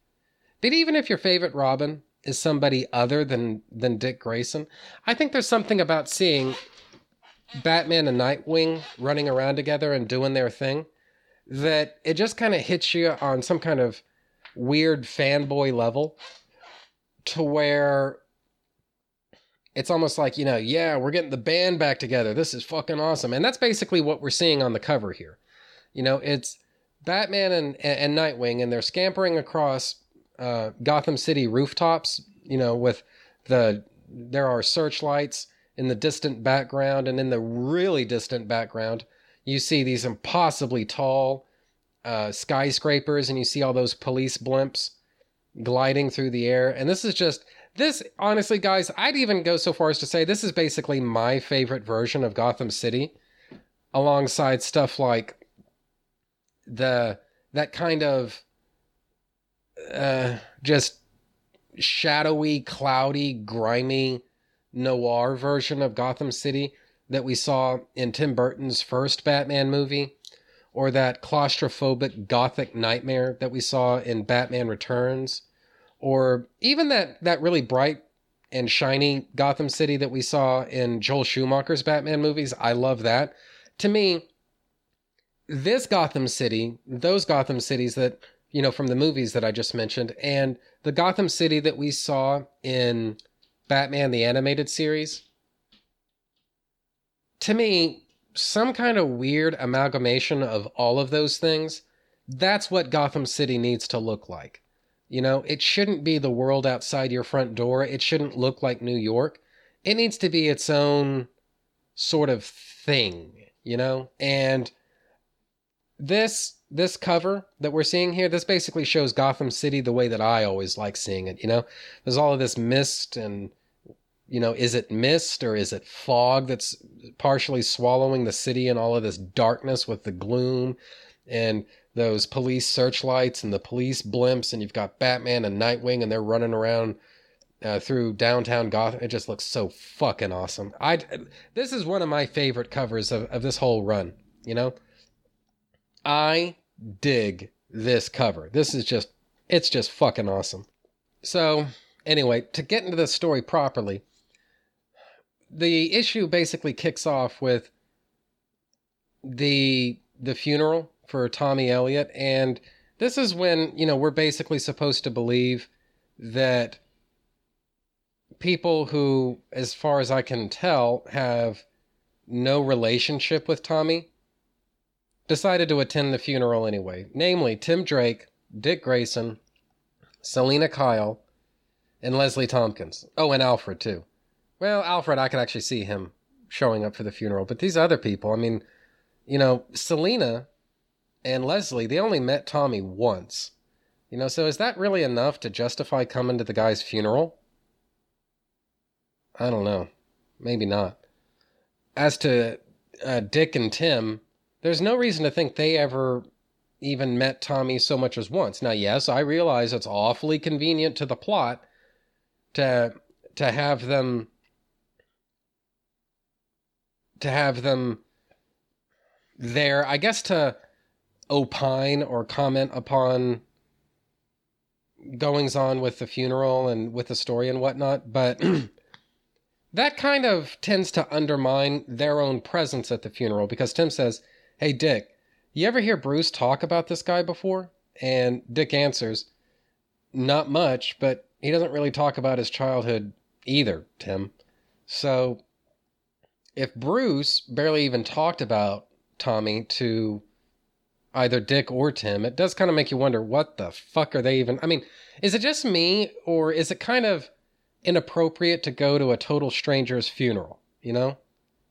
But even if your favorite Robin is somebody other than than Dick Grayson, I think there's something about seeing Batman and Nightwing running around together and doing their thing that it just kind of hits you on some kind of weird fanboy level to where it's almost like, you know, yeah, we're getting the band back together. This is fucking awesome. And that's basically what we're seeing on the cover here. You know, it's Batman and, and, Nightwing, and they're scampering across uh, Gotham City rooftops, you know, with the, there are searchlights in the distant background, and in the really distant background, you see these impossibly tall uh, skyscrapers, and you see all those police blimps gliding through the air. And this is just, this, honestly, guys, I'd even go so far as to say this is basically my favorite version of Gotham City, alongside stuff like the that kind of uh, just shadowy, cloudy, grimy noir version of Gotham City that we saw in Tim Burton's first Batman movie, or that claustrophobic gothic nightmare that we saw in Batman Returns or even that that really bright and shiny Gotham City that we saw in Joel Schumacher's Batman movies. I love that. To me, this Gotham City, those Gotham cities that, you know, from the movies that I just mentioned, and the Gotham City that we saw in Batman the Animated Series, to me, some kind of weird amalgamation of all of those things, that's what Gotham City needs to look like. You know, it shouldn't be the world outside your front door. It shouldn't look like New York. It needs to be its own sort of thing, you know? And this this cover that we're seeing here, this basically shows Gotham City the way that I always like seeing it, you know? There's all of this mist and you know, is it mist or is it fog that's partially swallowing the city and all of this darkness with the gloom and those police searchlights and the police blimps, and you've got Batman and Nightwing, and they're running around uh, through downtown Gotham. It just looks so fucking awesome. I this is one of my favorite covers of, of this whole run. You know, I dig this cover. This is just it's just fucking awesome. So anyway, to get into the story properly, the issue basically kicks off with the the funeral for Tommy Elliot. And this is when, you know, we're basically supposed to believe that people who, as far as I can tell, have no relationship with Tommy decided to attend the funeral anyway. Namely, Tim Drake, Dick Grayson, Selina Kyle, and Leslie Tompkins. Oh, and Alfred, too. Well, Alfred, I could actually see him showing up for the funeral, but these other people, I mean, you know, Selina and Leslie, they only met Tommy once. You know, so is that really enough to justify coming to the guy's funeral? I don't know. Maybe not. As to uh, Dick and Tim, there's no reason to think they ever even met Tommy so much as once. Now, yes, I realize it's awfully convenient to the plot to to have them to have them there. I guess to opine or comment upon goings on with the funeral and with the story and whatnot, but *clears throat* that kind of tends to undermine their own presence at the funeral because Tim says, Hey, Dick, you ever hear Bruce talk about this guy before? And Dick answers, Not much, but he doesn't really talk about his childhood either, Tim. So if Bruce barely even talked about Tommy to either Dick or Tim, it does kind of make you wonder what the fuck are they even. I mean, is it just me or is it kind of inappropriate to go to a total stranger's funeral? You know,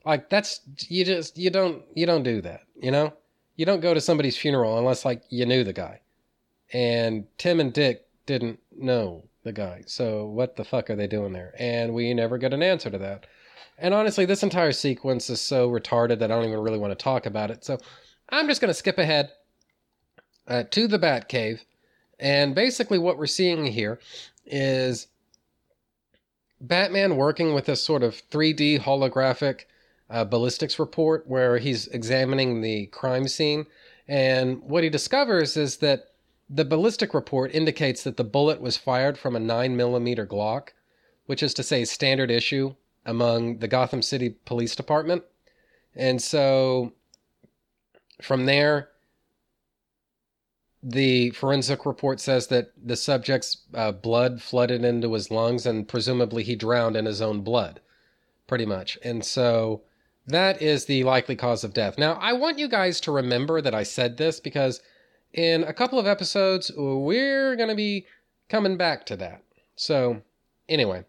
like that's you just you don't you don't do that. You know, you don't go to somebody's funeral unless like you knew the guy, and Tim and Dick didn't know the guy. So what the fuck are they doing there? And we never get an answer to that. And honestly, this entire sequence is so retarded that I don't even really want to talk about it. So I'm just going to skip ahead. uh, to the Batcave. And basically, what we're seeing here is Batman working with this sort of 3D holographic uh, ballistics report where he's examining the crime scene. And what he discovers is that the ballistic report indicates that the bullet was fired from a 9mm Glock, which is to say, standard issue among the Gotham City Police Department. And so from there, the forensic report says that the subject's uh, blood flooded into his lungs and presumably he drowned in his own blood, pretty much. And so that is the likely cause of death. Now, I want you guys to remember that I said this because in a couple of episodes, we're going to be coming back to that. So, anyway.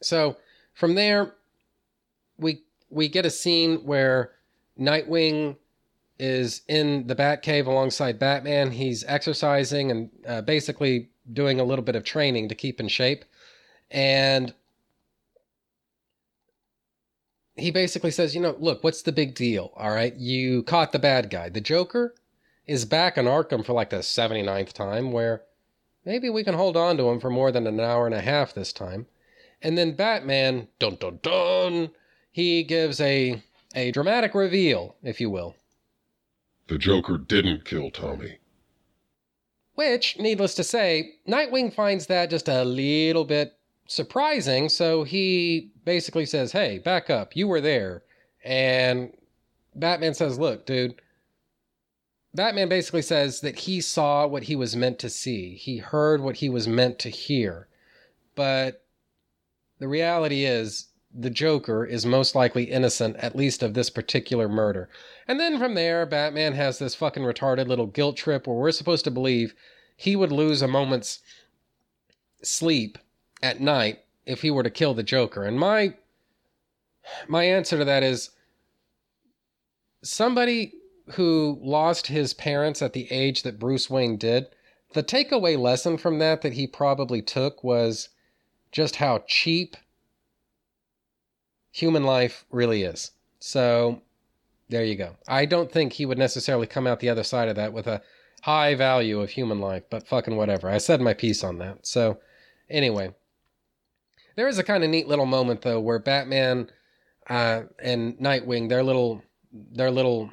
So, from there, we we get a scene where Nightwing is in the Batcave alongside Batman. He's exercising and uh, basically doing a little bit of training to keep in shape. And he basically says, you know, look, what's the big deal? All right, you caught the bad guy. The Joker is back in Arkham for like the 79th time, where maybe we can hold on to him for more than an hour and a half this time. And then Batman, dun dun dun, he gives a a dramatic reveal, if you will. The Joker didn't kill Tommy. Which, needless to say, Nightwing finds that just a little bit surprising, so he basically says, Hey, back up, you were there. And Batman says, Look, dude. Batman basically says that he saw what he was meant to see, he heard what he was meant to hear. But the reality is, the Joker is most likely innocent, at least of this particular murder. And then from there, Batman has this fucking retarded little guilt trip where we're supposed to believe he would lose a moment's sleep at night if he were to kill the Joker. And my my answer to that is somebody who lost his parents at the age that Bruce Wayne did, the takeaway lesson from that that he probably took was just how cheap human life really is. So there you go. I don't think he would necessarily come out the other side of that with a high value of human life, but fucking whatever. I said my piece on that. So anyway, there is a kind of neat little moment though where Batman uh, and Nightwing, their little their little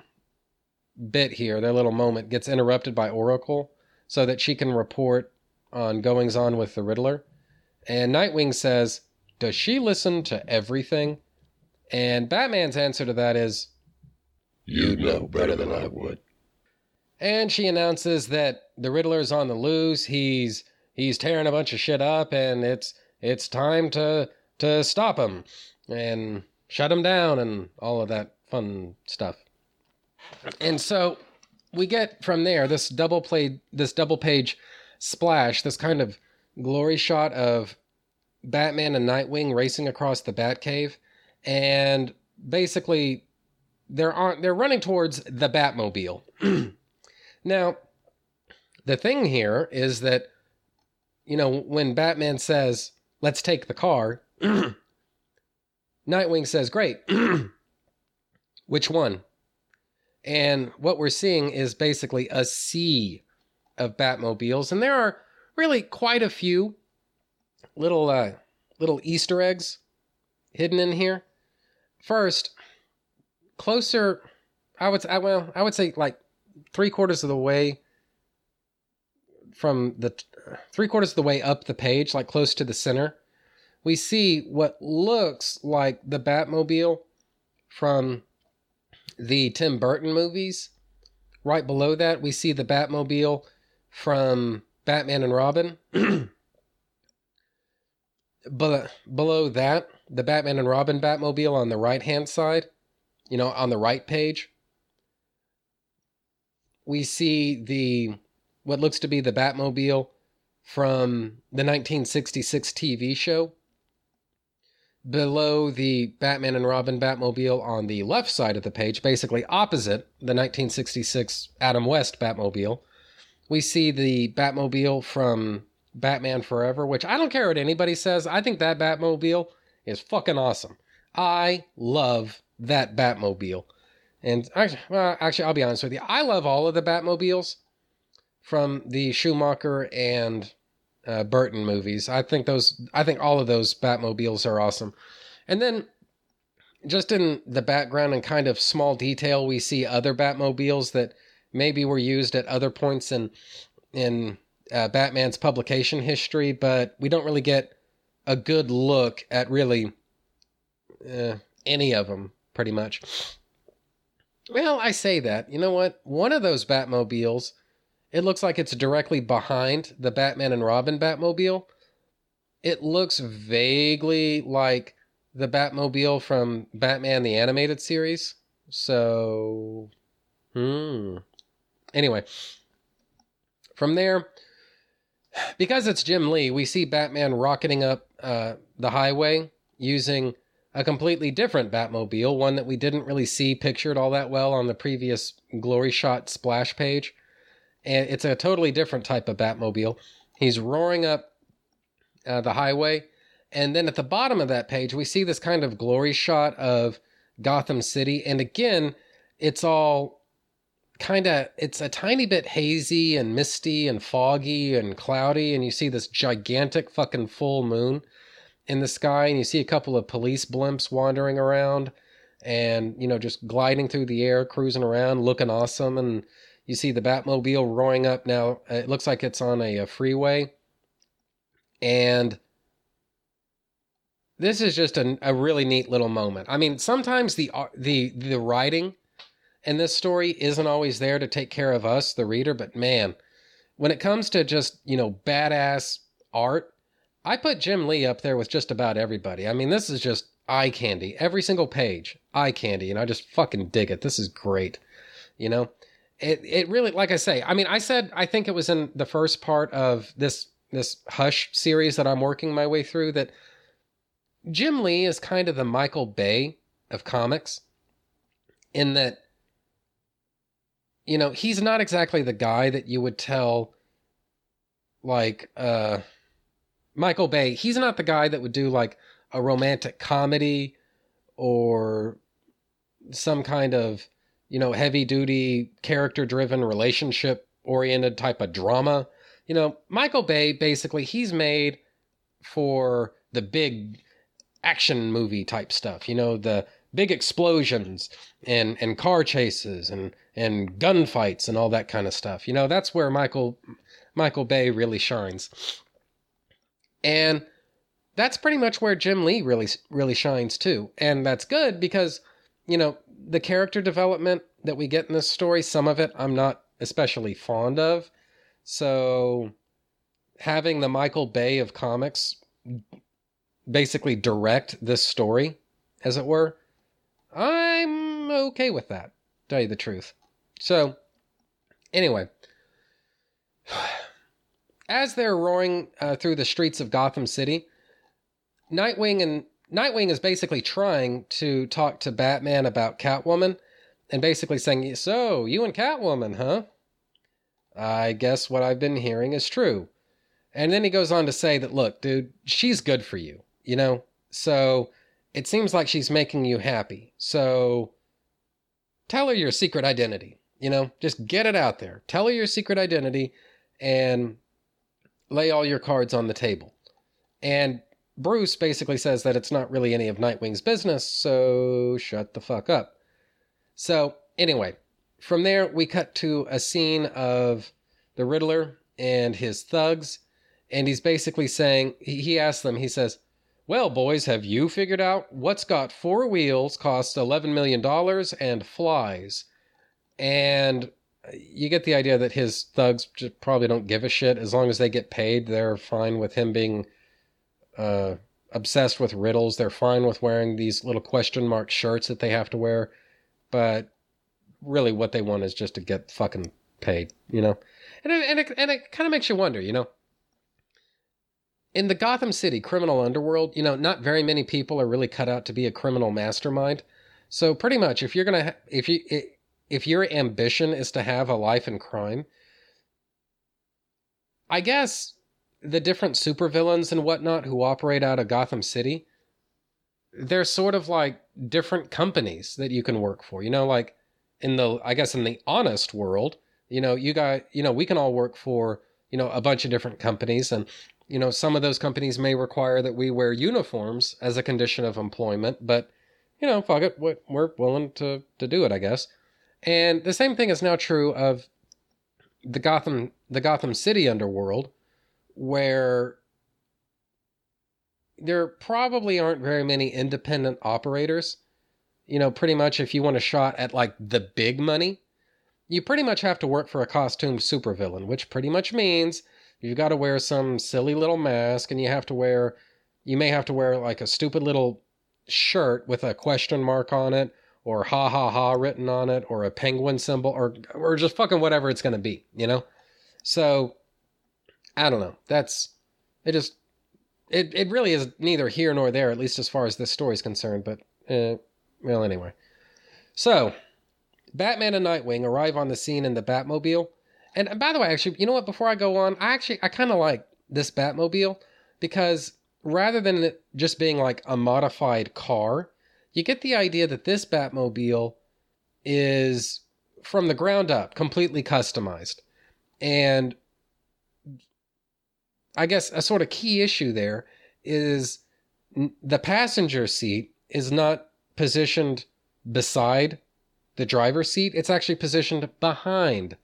bit here, their little moment gets interrupted by Oracle so that she can report on goings on with the Riddler. And Nightwing says, "Does she listen to everything?" And Batman's answer to that is, You know better than I would. And she announces that the Riddler's on the loose. He's he's tearing a bunch of shit up, and it's it's time to to stop him and shut him down and all of that fun stuff. And so we get from there this double play this double page splash, this kind of glory shot of Batman and Nightwing racing across the Batcave and basically they're on they're running towards the Batmobile. *clears throat* now, the thing here is that you know when Batman says, "Let's take the car," *clears throat* Nightwing says, "Great." *clears throat* Which one? And what we're seeing is basically a sea of Batmobiles, and there are really quite a few little uh, little Easter eggs hidden in here. First, closer, I would I, well I would say like three quarters of the way from the three quarters of the way up the page, like close to the center, we see what looks like the Batmobile from the Tim Burton movies. Right below that, we see the Batmobile from Batman and Robin. *clears throat* but below that, the Batman and Robin Batmobile on the right hand side, you know, on the right page, we see the what looks to be the Batmobile from the 1966 TV show. Below the Batman and Robin Batmobile on the left side of the page, basically opposite the 1966 Adam West Batmobile, we see the Batmobile from Batman Forever, which I don't care what anybody says. I think that Batmobile is fucking awesome. I love that Batmobile. And actually, well, actually, I'll be honest with you. I love all of the Batmobiles. from the Schumacher and uh, Burton movies. I think those, I think all of those Batmobiles are awesome. And then just in the background and kind of small detail, we see other Batmobiles that maybe were used at other points in in uh, Batman's publication history, but we don't really get a good look at really uh, any of them, pretty much. Well, I say that. You know what? One of those Batmobiles, it looks like it's directly behind the Batman and Robin Batmobile. It looks vaguely like the Batmobile from Batman the Animated Series. So, hmm. Anyway, from there, because it's Jim Lee, we see Batman rocketing up uh, the highway using a completely different Batmobile, one that we didn't really see pictured all that well on the previous Glory Shot splash page. And it's a totally different type of Batmobile. He's roaring up uh, the highway. And then at the bottom of that page, we see this kind of glory shot of Gotham City. And again, it's all kind of it's a tiny bit hazy and misty and foggy and cloudy and you see this gigantic fucking full moon in the sky and you see a couple of police blimps wandering around and you know just gliding through the air cruising around looking awesome and you see the batmobile roaring up now it looks like it's on a, a freeway and this is just a, a really neat little moment i mean sometimes the uh, the the writing and this story isn't always there to take care of us, the reader, but man, when it comes to just, you know, badass art, I put Jim Lee up there with just about everybody. I mean, this is just eye candy. Every single page, eye candy, and I just fucking dig it. This is great. You know? It it really like I say, I mean, I said I think it was in the first part of this this Hush series that I'm working my way through that Jim Lee is kind of the Michael Bay of comics in that you know, he's not exactly the guy that you would tell like uh Michael Bay. He's not the guy that would do like a romantic comedy or some kind of, you know, heavy duty character driven relationship oriented type of drama. You know, Michael Bay basically he's made for the big action movie type stuff, you know, the big explosions and and car chases and and gunfights and all that kind of stuff. You know, that's where Michael Michael Bay really shines. And that's pretty much where Jim Lee really really shines too. And that's good because you know, the character development that we get in this story, some of it I'm not especially fond of. So having the Michael Bay of comics basically direct this story, as it were, I'm okay with that, tell you the truth. So, anyway, *sighs* as they're roaring uh, through the streets of Gotham City, Nightwing and Nightwing is basically trying to talk to Batman about Catwoman and basically saying, So, you and Catwoman, huh? I guess what I've been hearing is true. And then he goes on to say that, look, dude, she's good for you, you know? So it seems like she's making you happy. So tell her your secret identity. You know, just get it out there. Tell her your secret identity and lay all your cards on the table. And Bruce basically says that it's not really any of Nightwing's business, so shut the fuck up. So, anyway, from there we cut to a scene of the Riddler and his thugs, and he's basically saying, he asks them, he says, well, boys, have you figured out what's got four wheels, costs $11 million, and flies? And you get the idea that his thugs probably don't give a shit. As long as they get paid, they're fine with him being uh, obsessed with riddles. They're fine with wearing these little question mark shirts that they have to wear. But really, what they want is just to get fucking paid, you know? And it, and it, and it kind of makes you wonder, you know? in the Gotham City criminal underworld, you know, not very many people are really cut out to be a criminal mastermind. So pretty much, if you're gonna, ha- if you, if your ambition is to have a life in crime, I guess the different supervillains and whatnot who operate out of Gotham City, they're sort of like different companies that you can work for. You know, like in the, I guess in the honest world, You know, you got, you know, we can all work for, you know, a bunch of different companies and you know, some of those companies may require that we wear uniforms as a condition of employment, but you know, fuck it, we're willing to to do it, I guess. And the same thing is now true of the Gotham the Gotham City underworld where there probably aren't very many independent operators. You know, pretty much if you want a shot at like the big money, you pretty much have to work for a costumed supervillain, which pretty much means you've got to wear some silly little mask and you have to wear you may have to wear like a stupid little shirt with a question mark on it or ha ha ha written on it or a penguin symbol or or just fucking whatever it's going to be, you know? So I don't know. That's it just it it really is neither here nor there at least as far as this story is concerned, but uh, well anyway. So, Batman and Nightwing arrive on the scene in the Batmobile and by the way, actually, you know what? Before I go on, I actually I kind of like this Batmobile because rather than it just being like a modified car, you get the idea that this Batmobile is from the ground up, completely customized. And I guess a sort of key issue there is the passenger seat is not positioned beside the driver's seat, it's actually positioned behind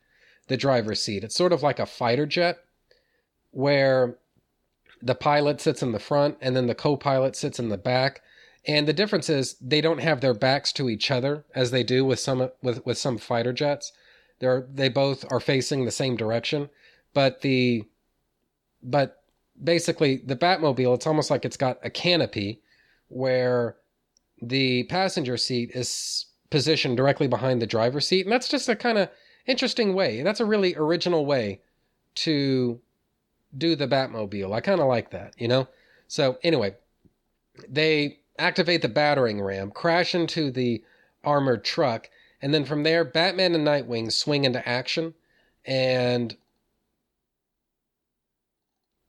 the driver's seat. It's sort of like a fighter jet where the pilot sits in the front and then the co pilot sits in the back. And the difference is they don't have their backs to each other as they do with some with, with some fighter jets. They're they both are facing the same direction, but the but basically the Batmobile it's almost like it's got a canopy where the passenger seat is positioned directly behind the driver's seat, and that's just a kind of interesting way. That's a really original way to do the Batmobile. I kind of like that, you know? So, anyway, they activate the battering ram, crash into the armored truck, and then from there, Batman and Nightwing swing into action. And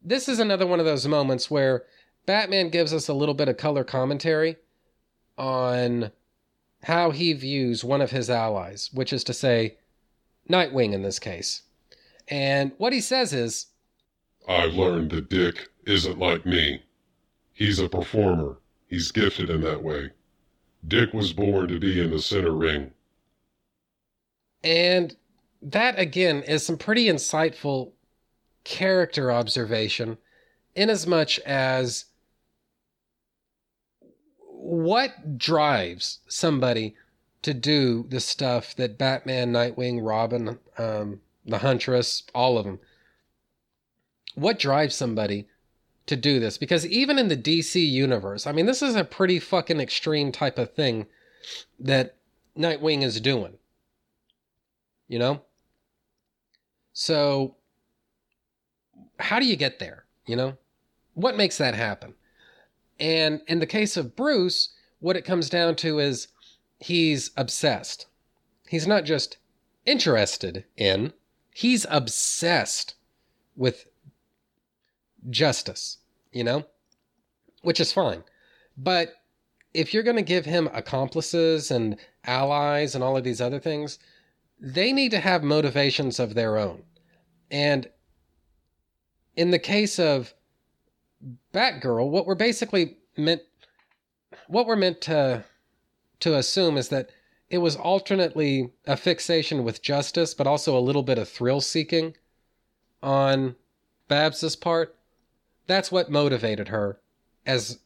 this is another one of those moments where Batman gives us a little bit of color commentary on how he views one of his allies, which is to say, Nightwing in this case. And what he says is I've learned that Dick isn't like me. He's a performer, he's gifted in that way. Dick was born to be in the center ring. And that, again, is some pretty insightful character observation, in as much as what drives somebody to do the stuff that Batman, Nightwing, Robin, um, the Huntress, all of them. What drives somebody to do this? Because even in the DC universe, I mean, this is a pretty fucking extreme type of thing that Nightwing is doing. You know? So, how do you get there? You know? What makes that happen? And in the case of Bruce, what it comes down to is he's obsessed. He's not just interested in, he's obsessed with justice, you know? Which is fine. But if you're going to give him accomplices and allies and all of these other things, they need to have motivations of their own. And in the case of Batgirl, what we're basically meant what we're meant to to assume is that it was alternately a fixation with justice, but also a little bit of thrill seeking on Babs's part. That's what motivated her as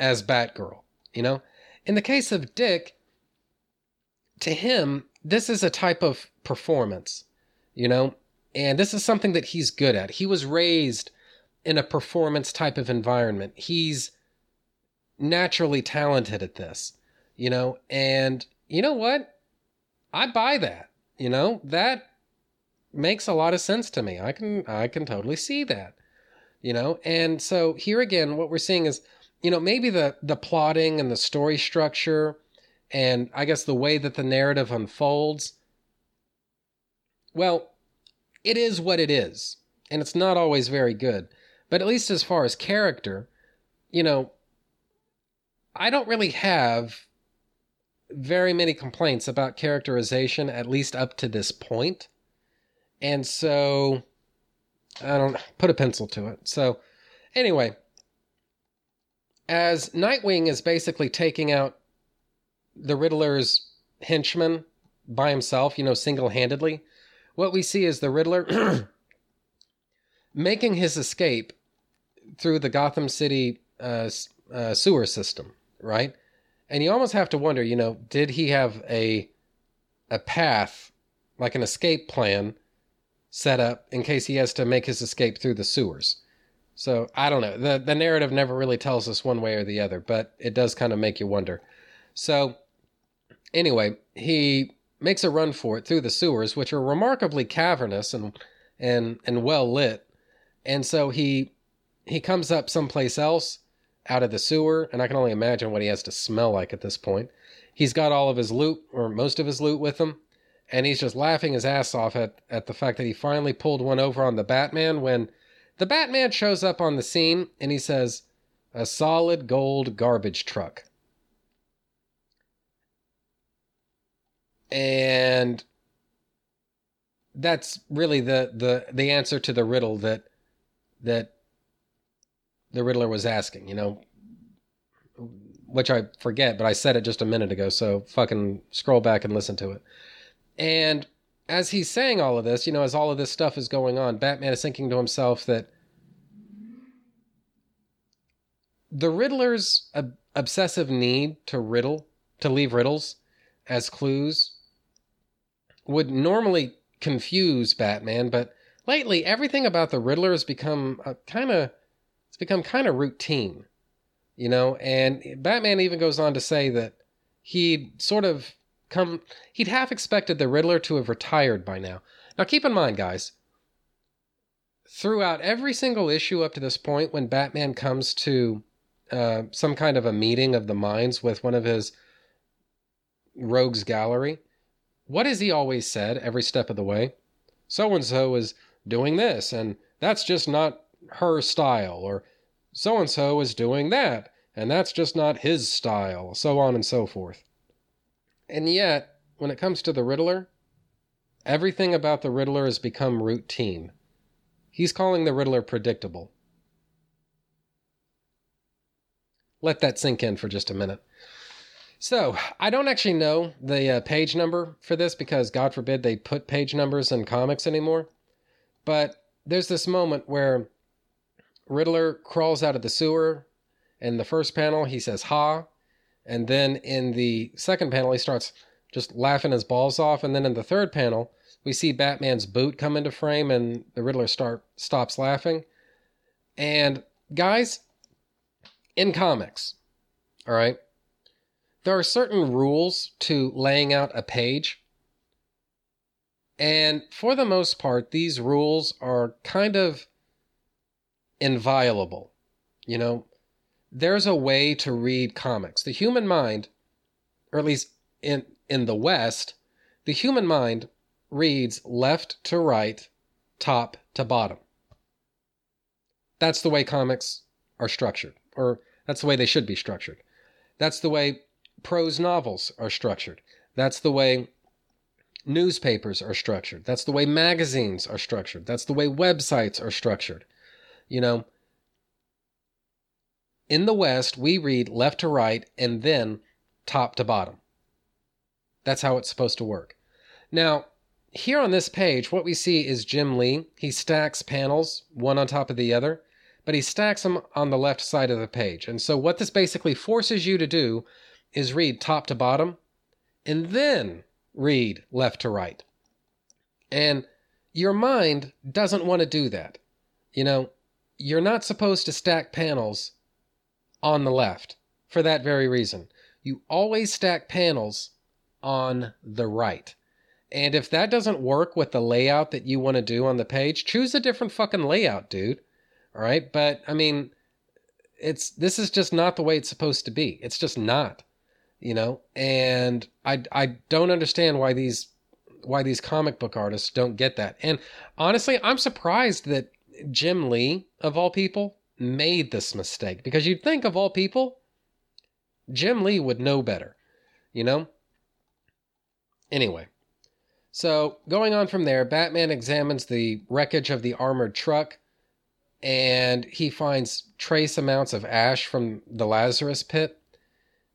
as Batgirl, you know? In the case of Dick, to him, this is a type of performance, you know? And this is something that he's good at. He was raised in a performance type of environment. He's naturally talented at this you know, and you know what? I buy that. You know, that makes a lot of sense to me. I can I can totally see that. You know, and so here again what we're seeing is, you know, maybe the the plotting and the story structure and I guess the way that the narrative unfolds well, it is what it is, and it's not always very good. But at least as far as character, you know, I don't really have very many complaints about characterization, at least up to this point. And so I don't put a pencil to it. So anyway, as Nightwing is basically taking out the Riddler's henchman by himself, you know, single handedly, what we see is the Riddler *clears throat* making his escape through the Gotham City uh, uh, sewer system, right? And you almost have to wonder, you know, did he have a a path, like an escape plan, set up in case he has to make his escape through the sewers? So I don't know. the The narrative never really tells us one way or the other, but it does kind of make you wonder. So anyway, he makes a run for it through the sewers, which are remarkably cavernous and and and well lit. And so he he comes up someplace else out of the sewer, and I can only imagine what he has to smell like at this point. He's got all of his loot, or most of his loot, with him, and he's just laughing his ass off at, at the fact that he finally pulled one over on the Batman when the Batman shows up on the scene and he says, A solid gold garbage truck. And that's really the, the, the answer to the riddle that that the Riddler was asking, you know, which I forget, but I said it just a minute ago, so fucking scroll back and listen to it. And as he's saying all of this, you know, as all of this stuff is going on, Batman is thinking to himself that the Riddler's ob- obsessive need to riddle, to leave riddles as clues, would normally confuse Batman, but lately everything about the Riddler has become kind of it's become kind of routine, you know. And Batman even goes on to say that he'd sort of come he'd half expected the Riddler to have retired by now. Now keep in mind, guys, throughout every single issue up to this point, when Batman comes to uh, some kind of a meeting of the minds with one of his rogues gallery, what has he always said every step of the way? So and so is doing this, and that's just not her style, or so and so is doing that, and that's just not his style, so on and so forth. And yet, when it comes to the Riddler, everything about the Riddler has become routine. He's calling the Riddler predictable. Let that sink in for just a minute. So, I don't actually know the uh, page number for this because, God forbid, they put page numbers in comics anymore. But there's this moment where Riddler crawls out of the sewer. In the first panel, he says, Ha. And then in the second panel, he starts just laughing his balls off. And then in the third panel, we see Batman's boot come into frame and the Riddler start stops laughing. And guys, in comics, all right, there are certain rules to laying out a page. And for the most part, these rules are kind of inviolable. You know, there's a way to read comics. The human mind, or at least in in the West, the human mind reads left to right, top to bottom. That's the way comics are structured, or that's the way they should be structured. That's the way prose novels are structured. That's the way newspapers are structured. That's the way magazines are structured. That's the way websites are structured. You know, in the West, we read left to right and then top to bottom. That's how it's supposed to work. Now, here on this page, what we see is Jim Lee. He stacks panels one on top of the other, but he stacks them on the left side of the page. And so, what this basically forces you to do is read top to bottom and then read left to right. And your mind doesn't want to do that. You know, you're not supposed to stack panels on the left for that very reason. You always stack panels on the right. And if that doesn't work with the layout that you want to do on the page, choose a different fucking layout, dude. All right? But I mean, it's this is just not the way it's supposed to be. It's just not. You know? And I I don't understand why these why these comic book artists don't get that. And honestly, I'm surprised that Jim Lee, of all people, made this mistake because you'd think, of all people, Jim Lee would know better, you know? Anyway, So, going on from there, Batman examines the wreckage of the armored truck and he finds trace amounts of ash from the Lazarus pit.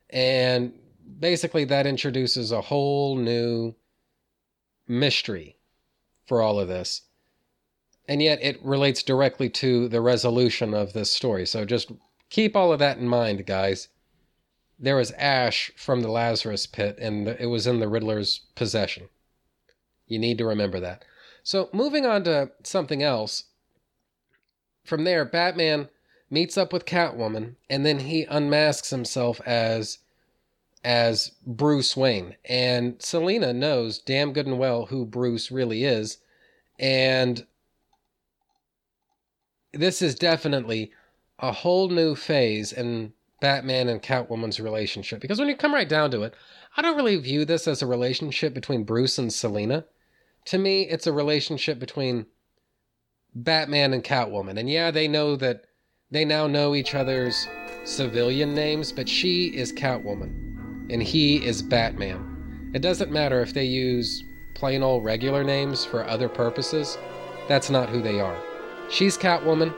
And basically, that introduces a whole new mystery for all of this. And yet, it relates directly to the resolution of this story. So, just keep all of that in mind, guys. There was ash from the Lazarus pit, and it was in the Riddler's possession. You need to remember that. So, moving on to something else. From there, Batman meets up with Catwoman, and then he unmasks himself as as Bruce Wayne. And Selina knows damn good and well who Bruce really is. And this is definitely a whole new phase in Batman and Catwoman's relationship. Because when you come right down to it, I don't really view this as a relationship between Bruce and Selina. To me, it's a relationship between Batman and Catwoman. And yeah, they know that they now know each other's civilian names, but she is Catwoman and he is Batman. It doesn't matter if they use plain old regular names for other purposes, that's not who they are. She's Catwoman,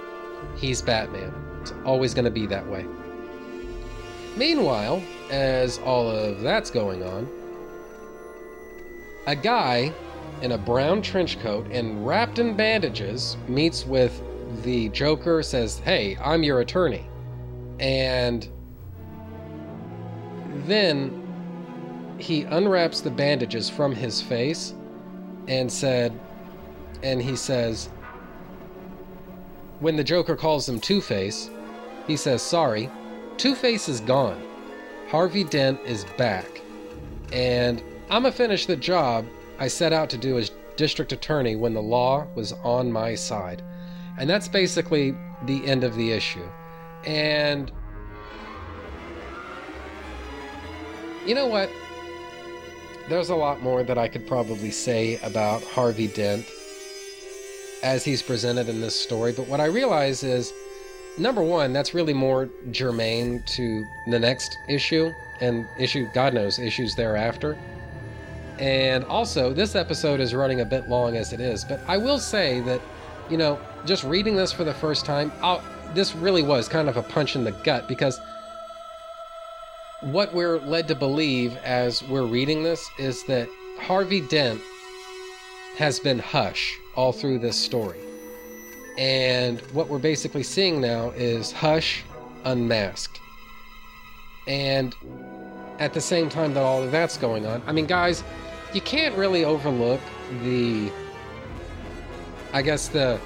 he's Batman. It's always going to be that way. Meanwhile, as all of that's going on, a guy in a brown trench coat and wrapped in bandages meets with the Joker, says, Hey, I'm your attorney. And then he unwraps the bandages from his face and said, and he says, when the Joker calls him Two Face, he says, Sorry, Two Face is gone. Harvey Dent is back. And I'm going to finish the job I set out to do as district attorney when the law was on my side. And that's basically the end of the issue. And you know what? There's a lot more that I could probably say about Harvey Dent as he's presented in this story, but what I realize is number one, that's really more germane to the next issue and issue, God knows, issues thereafter. And also, this episode is running a bit long as it is, but I will say that, you know, just reading this for the first time, I'll, this really was kind of a punch in the gut because what we're led to believe as we're reading this is that Harvey Dent has been Hush all through this story. And what we're basically seeing now is Hush unmasked. And at the same time that all of that's going on, I mean, guys, you can't really overlook the I guess the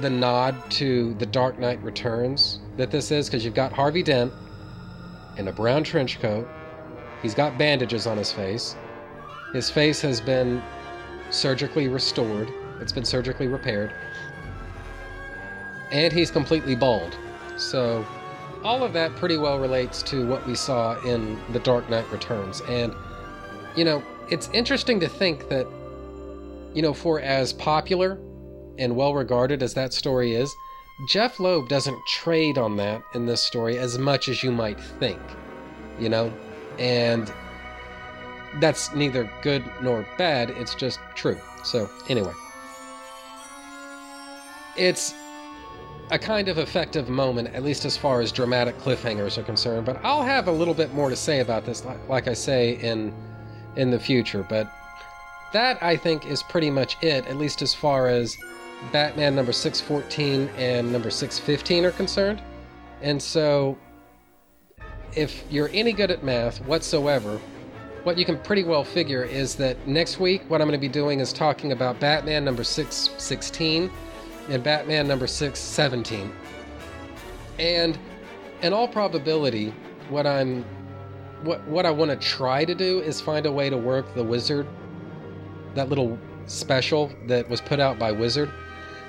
the nod to the Dark Knight Returns that this is because you've got Harvey Dent in a brown trench coat. He's got bandages on his face. His face has been surgically restored. It's been surgically repaired. And he's completely bald. So all of that pretty well relates to what we saw in The Dark Knight Returns. And you know, it's interesting to think that, you know, for as popular and well regarded as that story is, Jeph Loeb doesn't trade on that in this story as much as you might think, you know? And that's neither good nor bad, it's just true. So, anyway. It's a kind of effective moment, at least as far as dramatic cliffhangers are concerned, but I'll have a little bit more to say about this, like I say in in the future. But that, I think, is pretty much it, at least as far as Batman number 614 and number 615 are concerned. And so, if you're any good at math whatsoever, what you can pretty well figure is that next week, what I'm going to be doing is talking about Batman number 616 and Batman number 617. And in all probability, what I'm what what I want to try to do is find a way to work the wizard that little special that was put out by Wizard.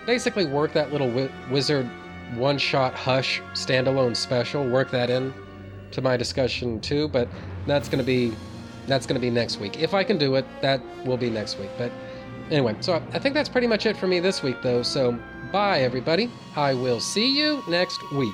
Basically work that little wi- wizard one-shot hush standalone special, work that in to my discussion too, but that's going to be that's going to be next week. If I can do it, that will be next week. But anyway, so I think that's pretty much it for me this week though. So bye everybody. I will see you next week.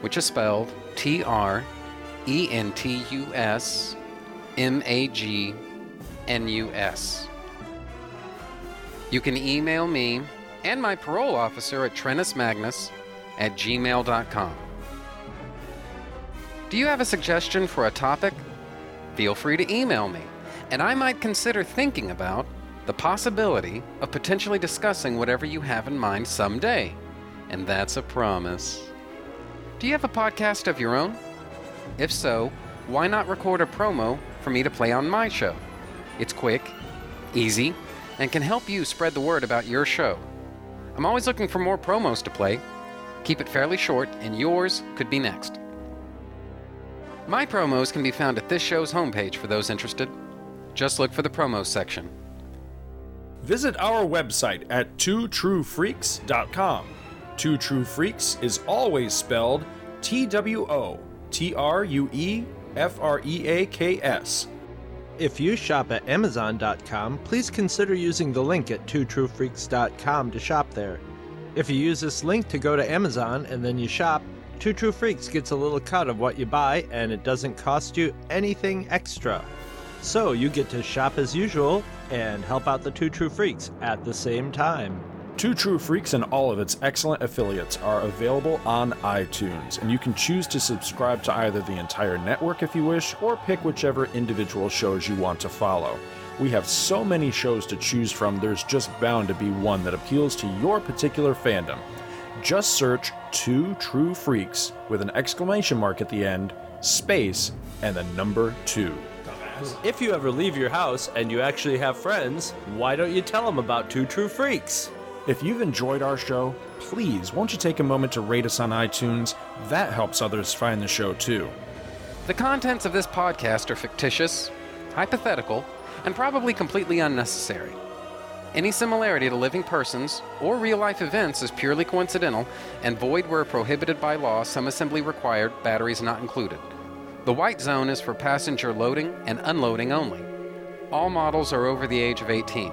which is spelled T R E N T U S M A G N U S. You can email me and my parole officer at trentusmagnus at gmail.com. Do you have a suggestion for a topic? Feel free to email me, and I might consider thinking about the possibility of potentially discussing whatever you have in mind someday. And that's a promise. Do you have a podcast of your own? If so, why not record a promo for me to play on my show? It's quick, easy, and can help you spread the word about your show. I'm always looking for more promos to play. Keep it fairly short, and yours could be next. My promos can be found at this show's homepage for those interested. Just look for the promos section. Visit our website at twotruefreaks.com. Two True Freaks is always spelled T W O T R U E F R E A K S. If you shop at Amazon.com, please consider using the link at twotruefreaks.com to shop there. If you use this link to go to Amazon and then you shop, Two True Freaks gets a little cut of what you buy and it doesn't cost you anything extra. So you get to shop as usual and help out the Two True Freaks at the same time. Two True Freaks and all of its excellent affiliates are available on iTunes, and you can choose to subscribe to either the entire network if you wish, or pick whichever individual shows you want to follow. We have so many shows to choose from, there's just bound to be one that appeals to your particular fandom. Just search Two True Freaks with an exclamation mark at the end, space, and the number two. If you ever leave your house and you actually have friends, why don't you tell them about Two True Freaks? If you've enjoyed our show, please won't you take a moment to rate us on iTunes? That helps others find the show too. The contents of this podcast are fictitious, hypothetical, and probably completely unnecessary. Any similarity to living persons or real life events is purely coincidental and void where prohibited by law, some assembly required, batteries not included. The white zone is for passenger loading and unloading only. All models are over the age of 18.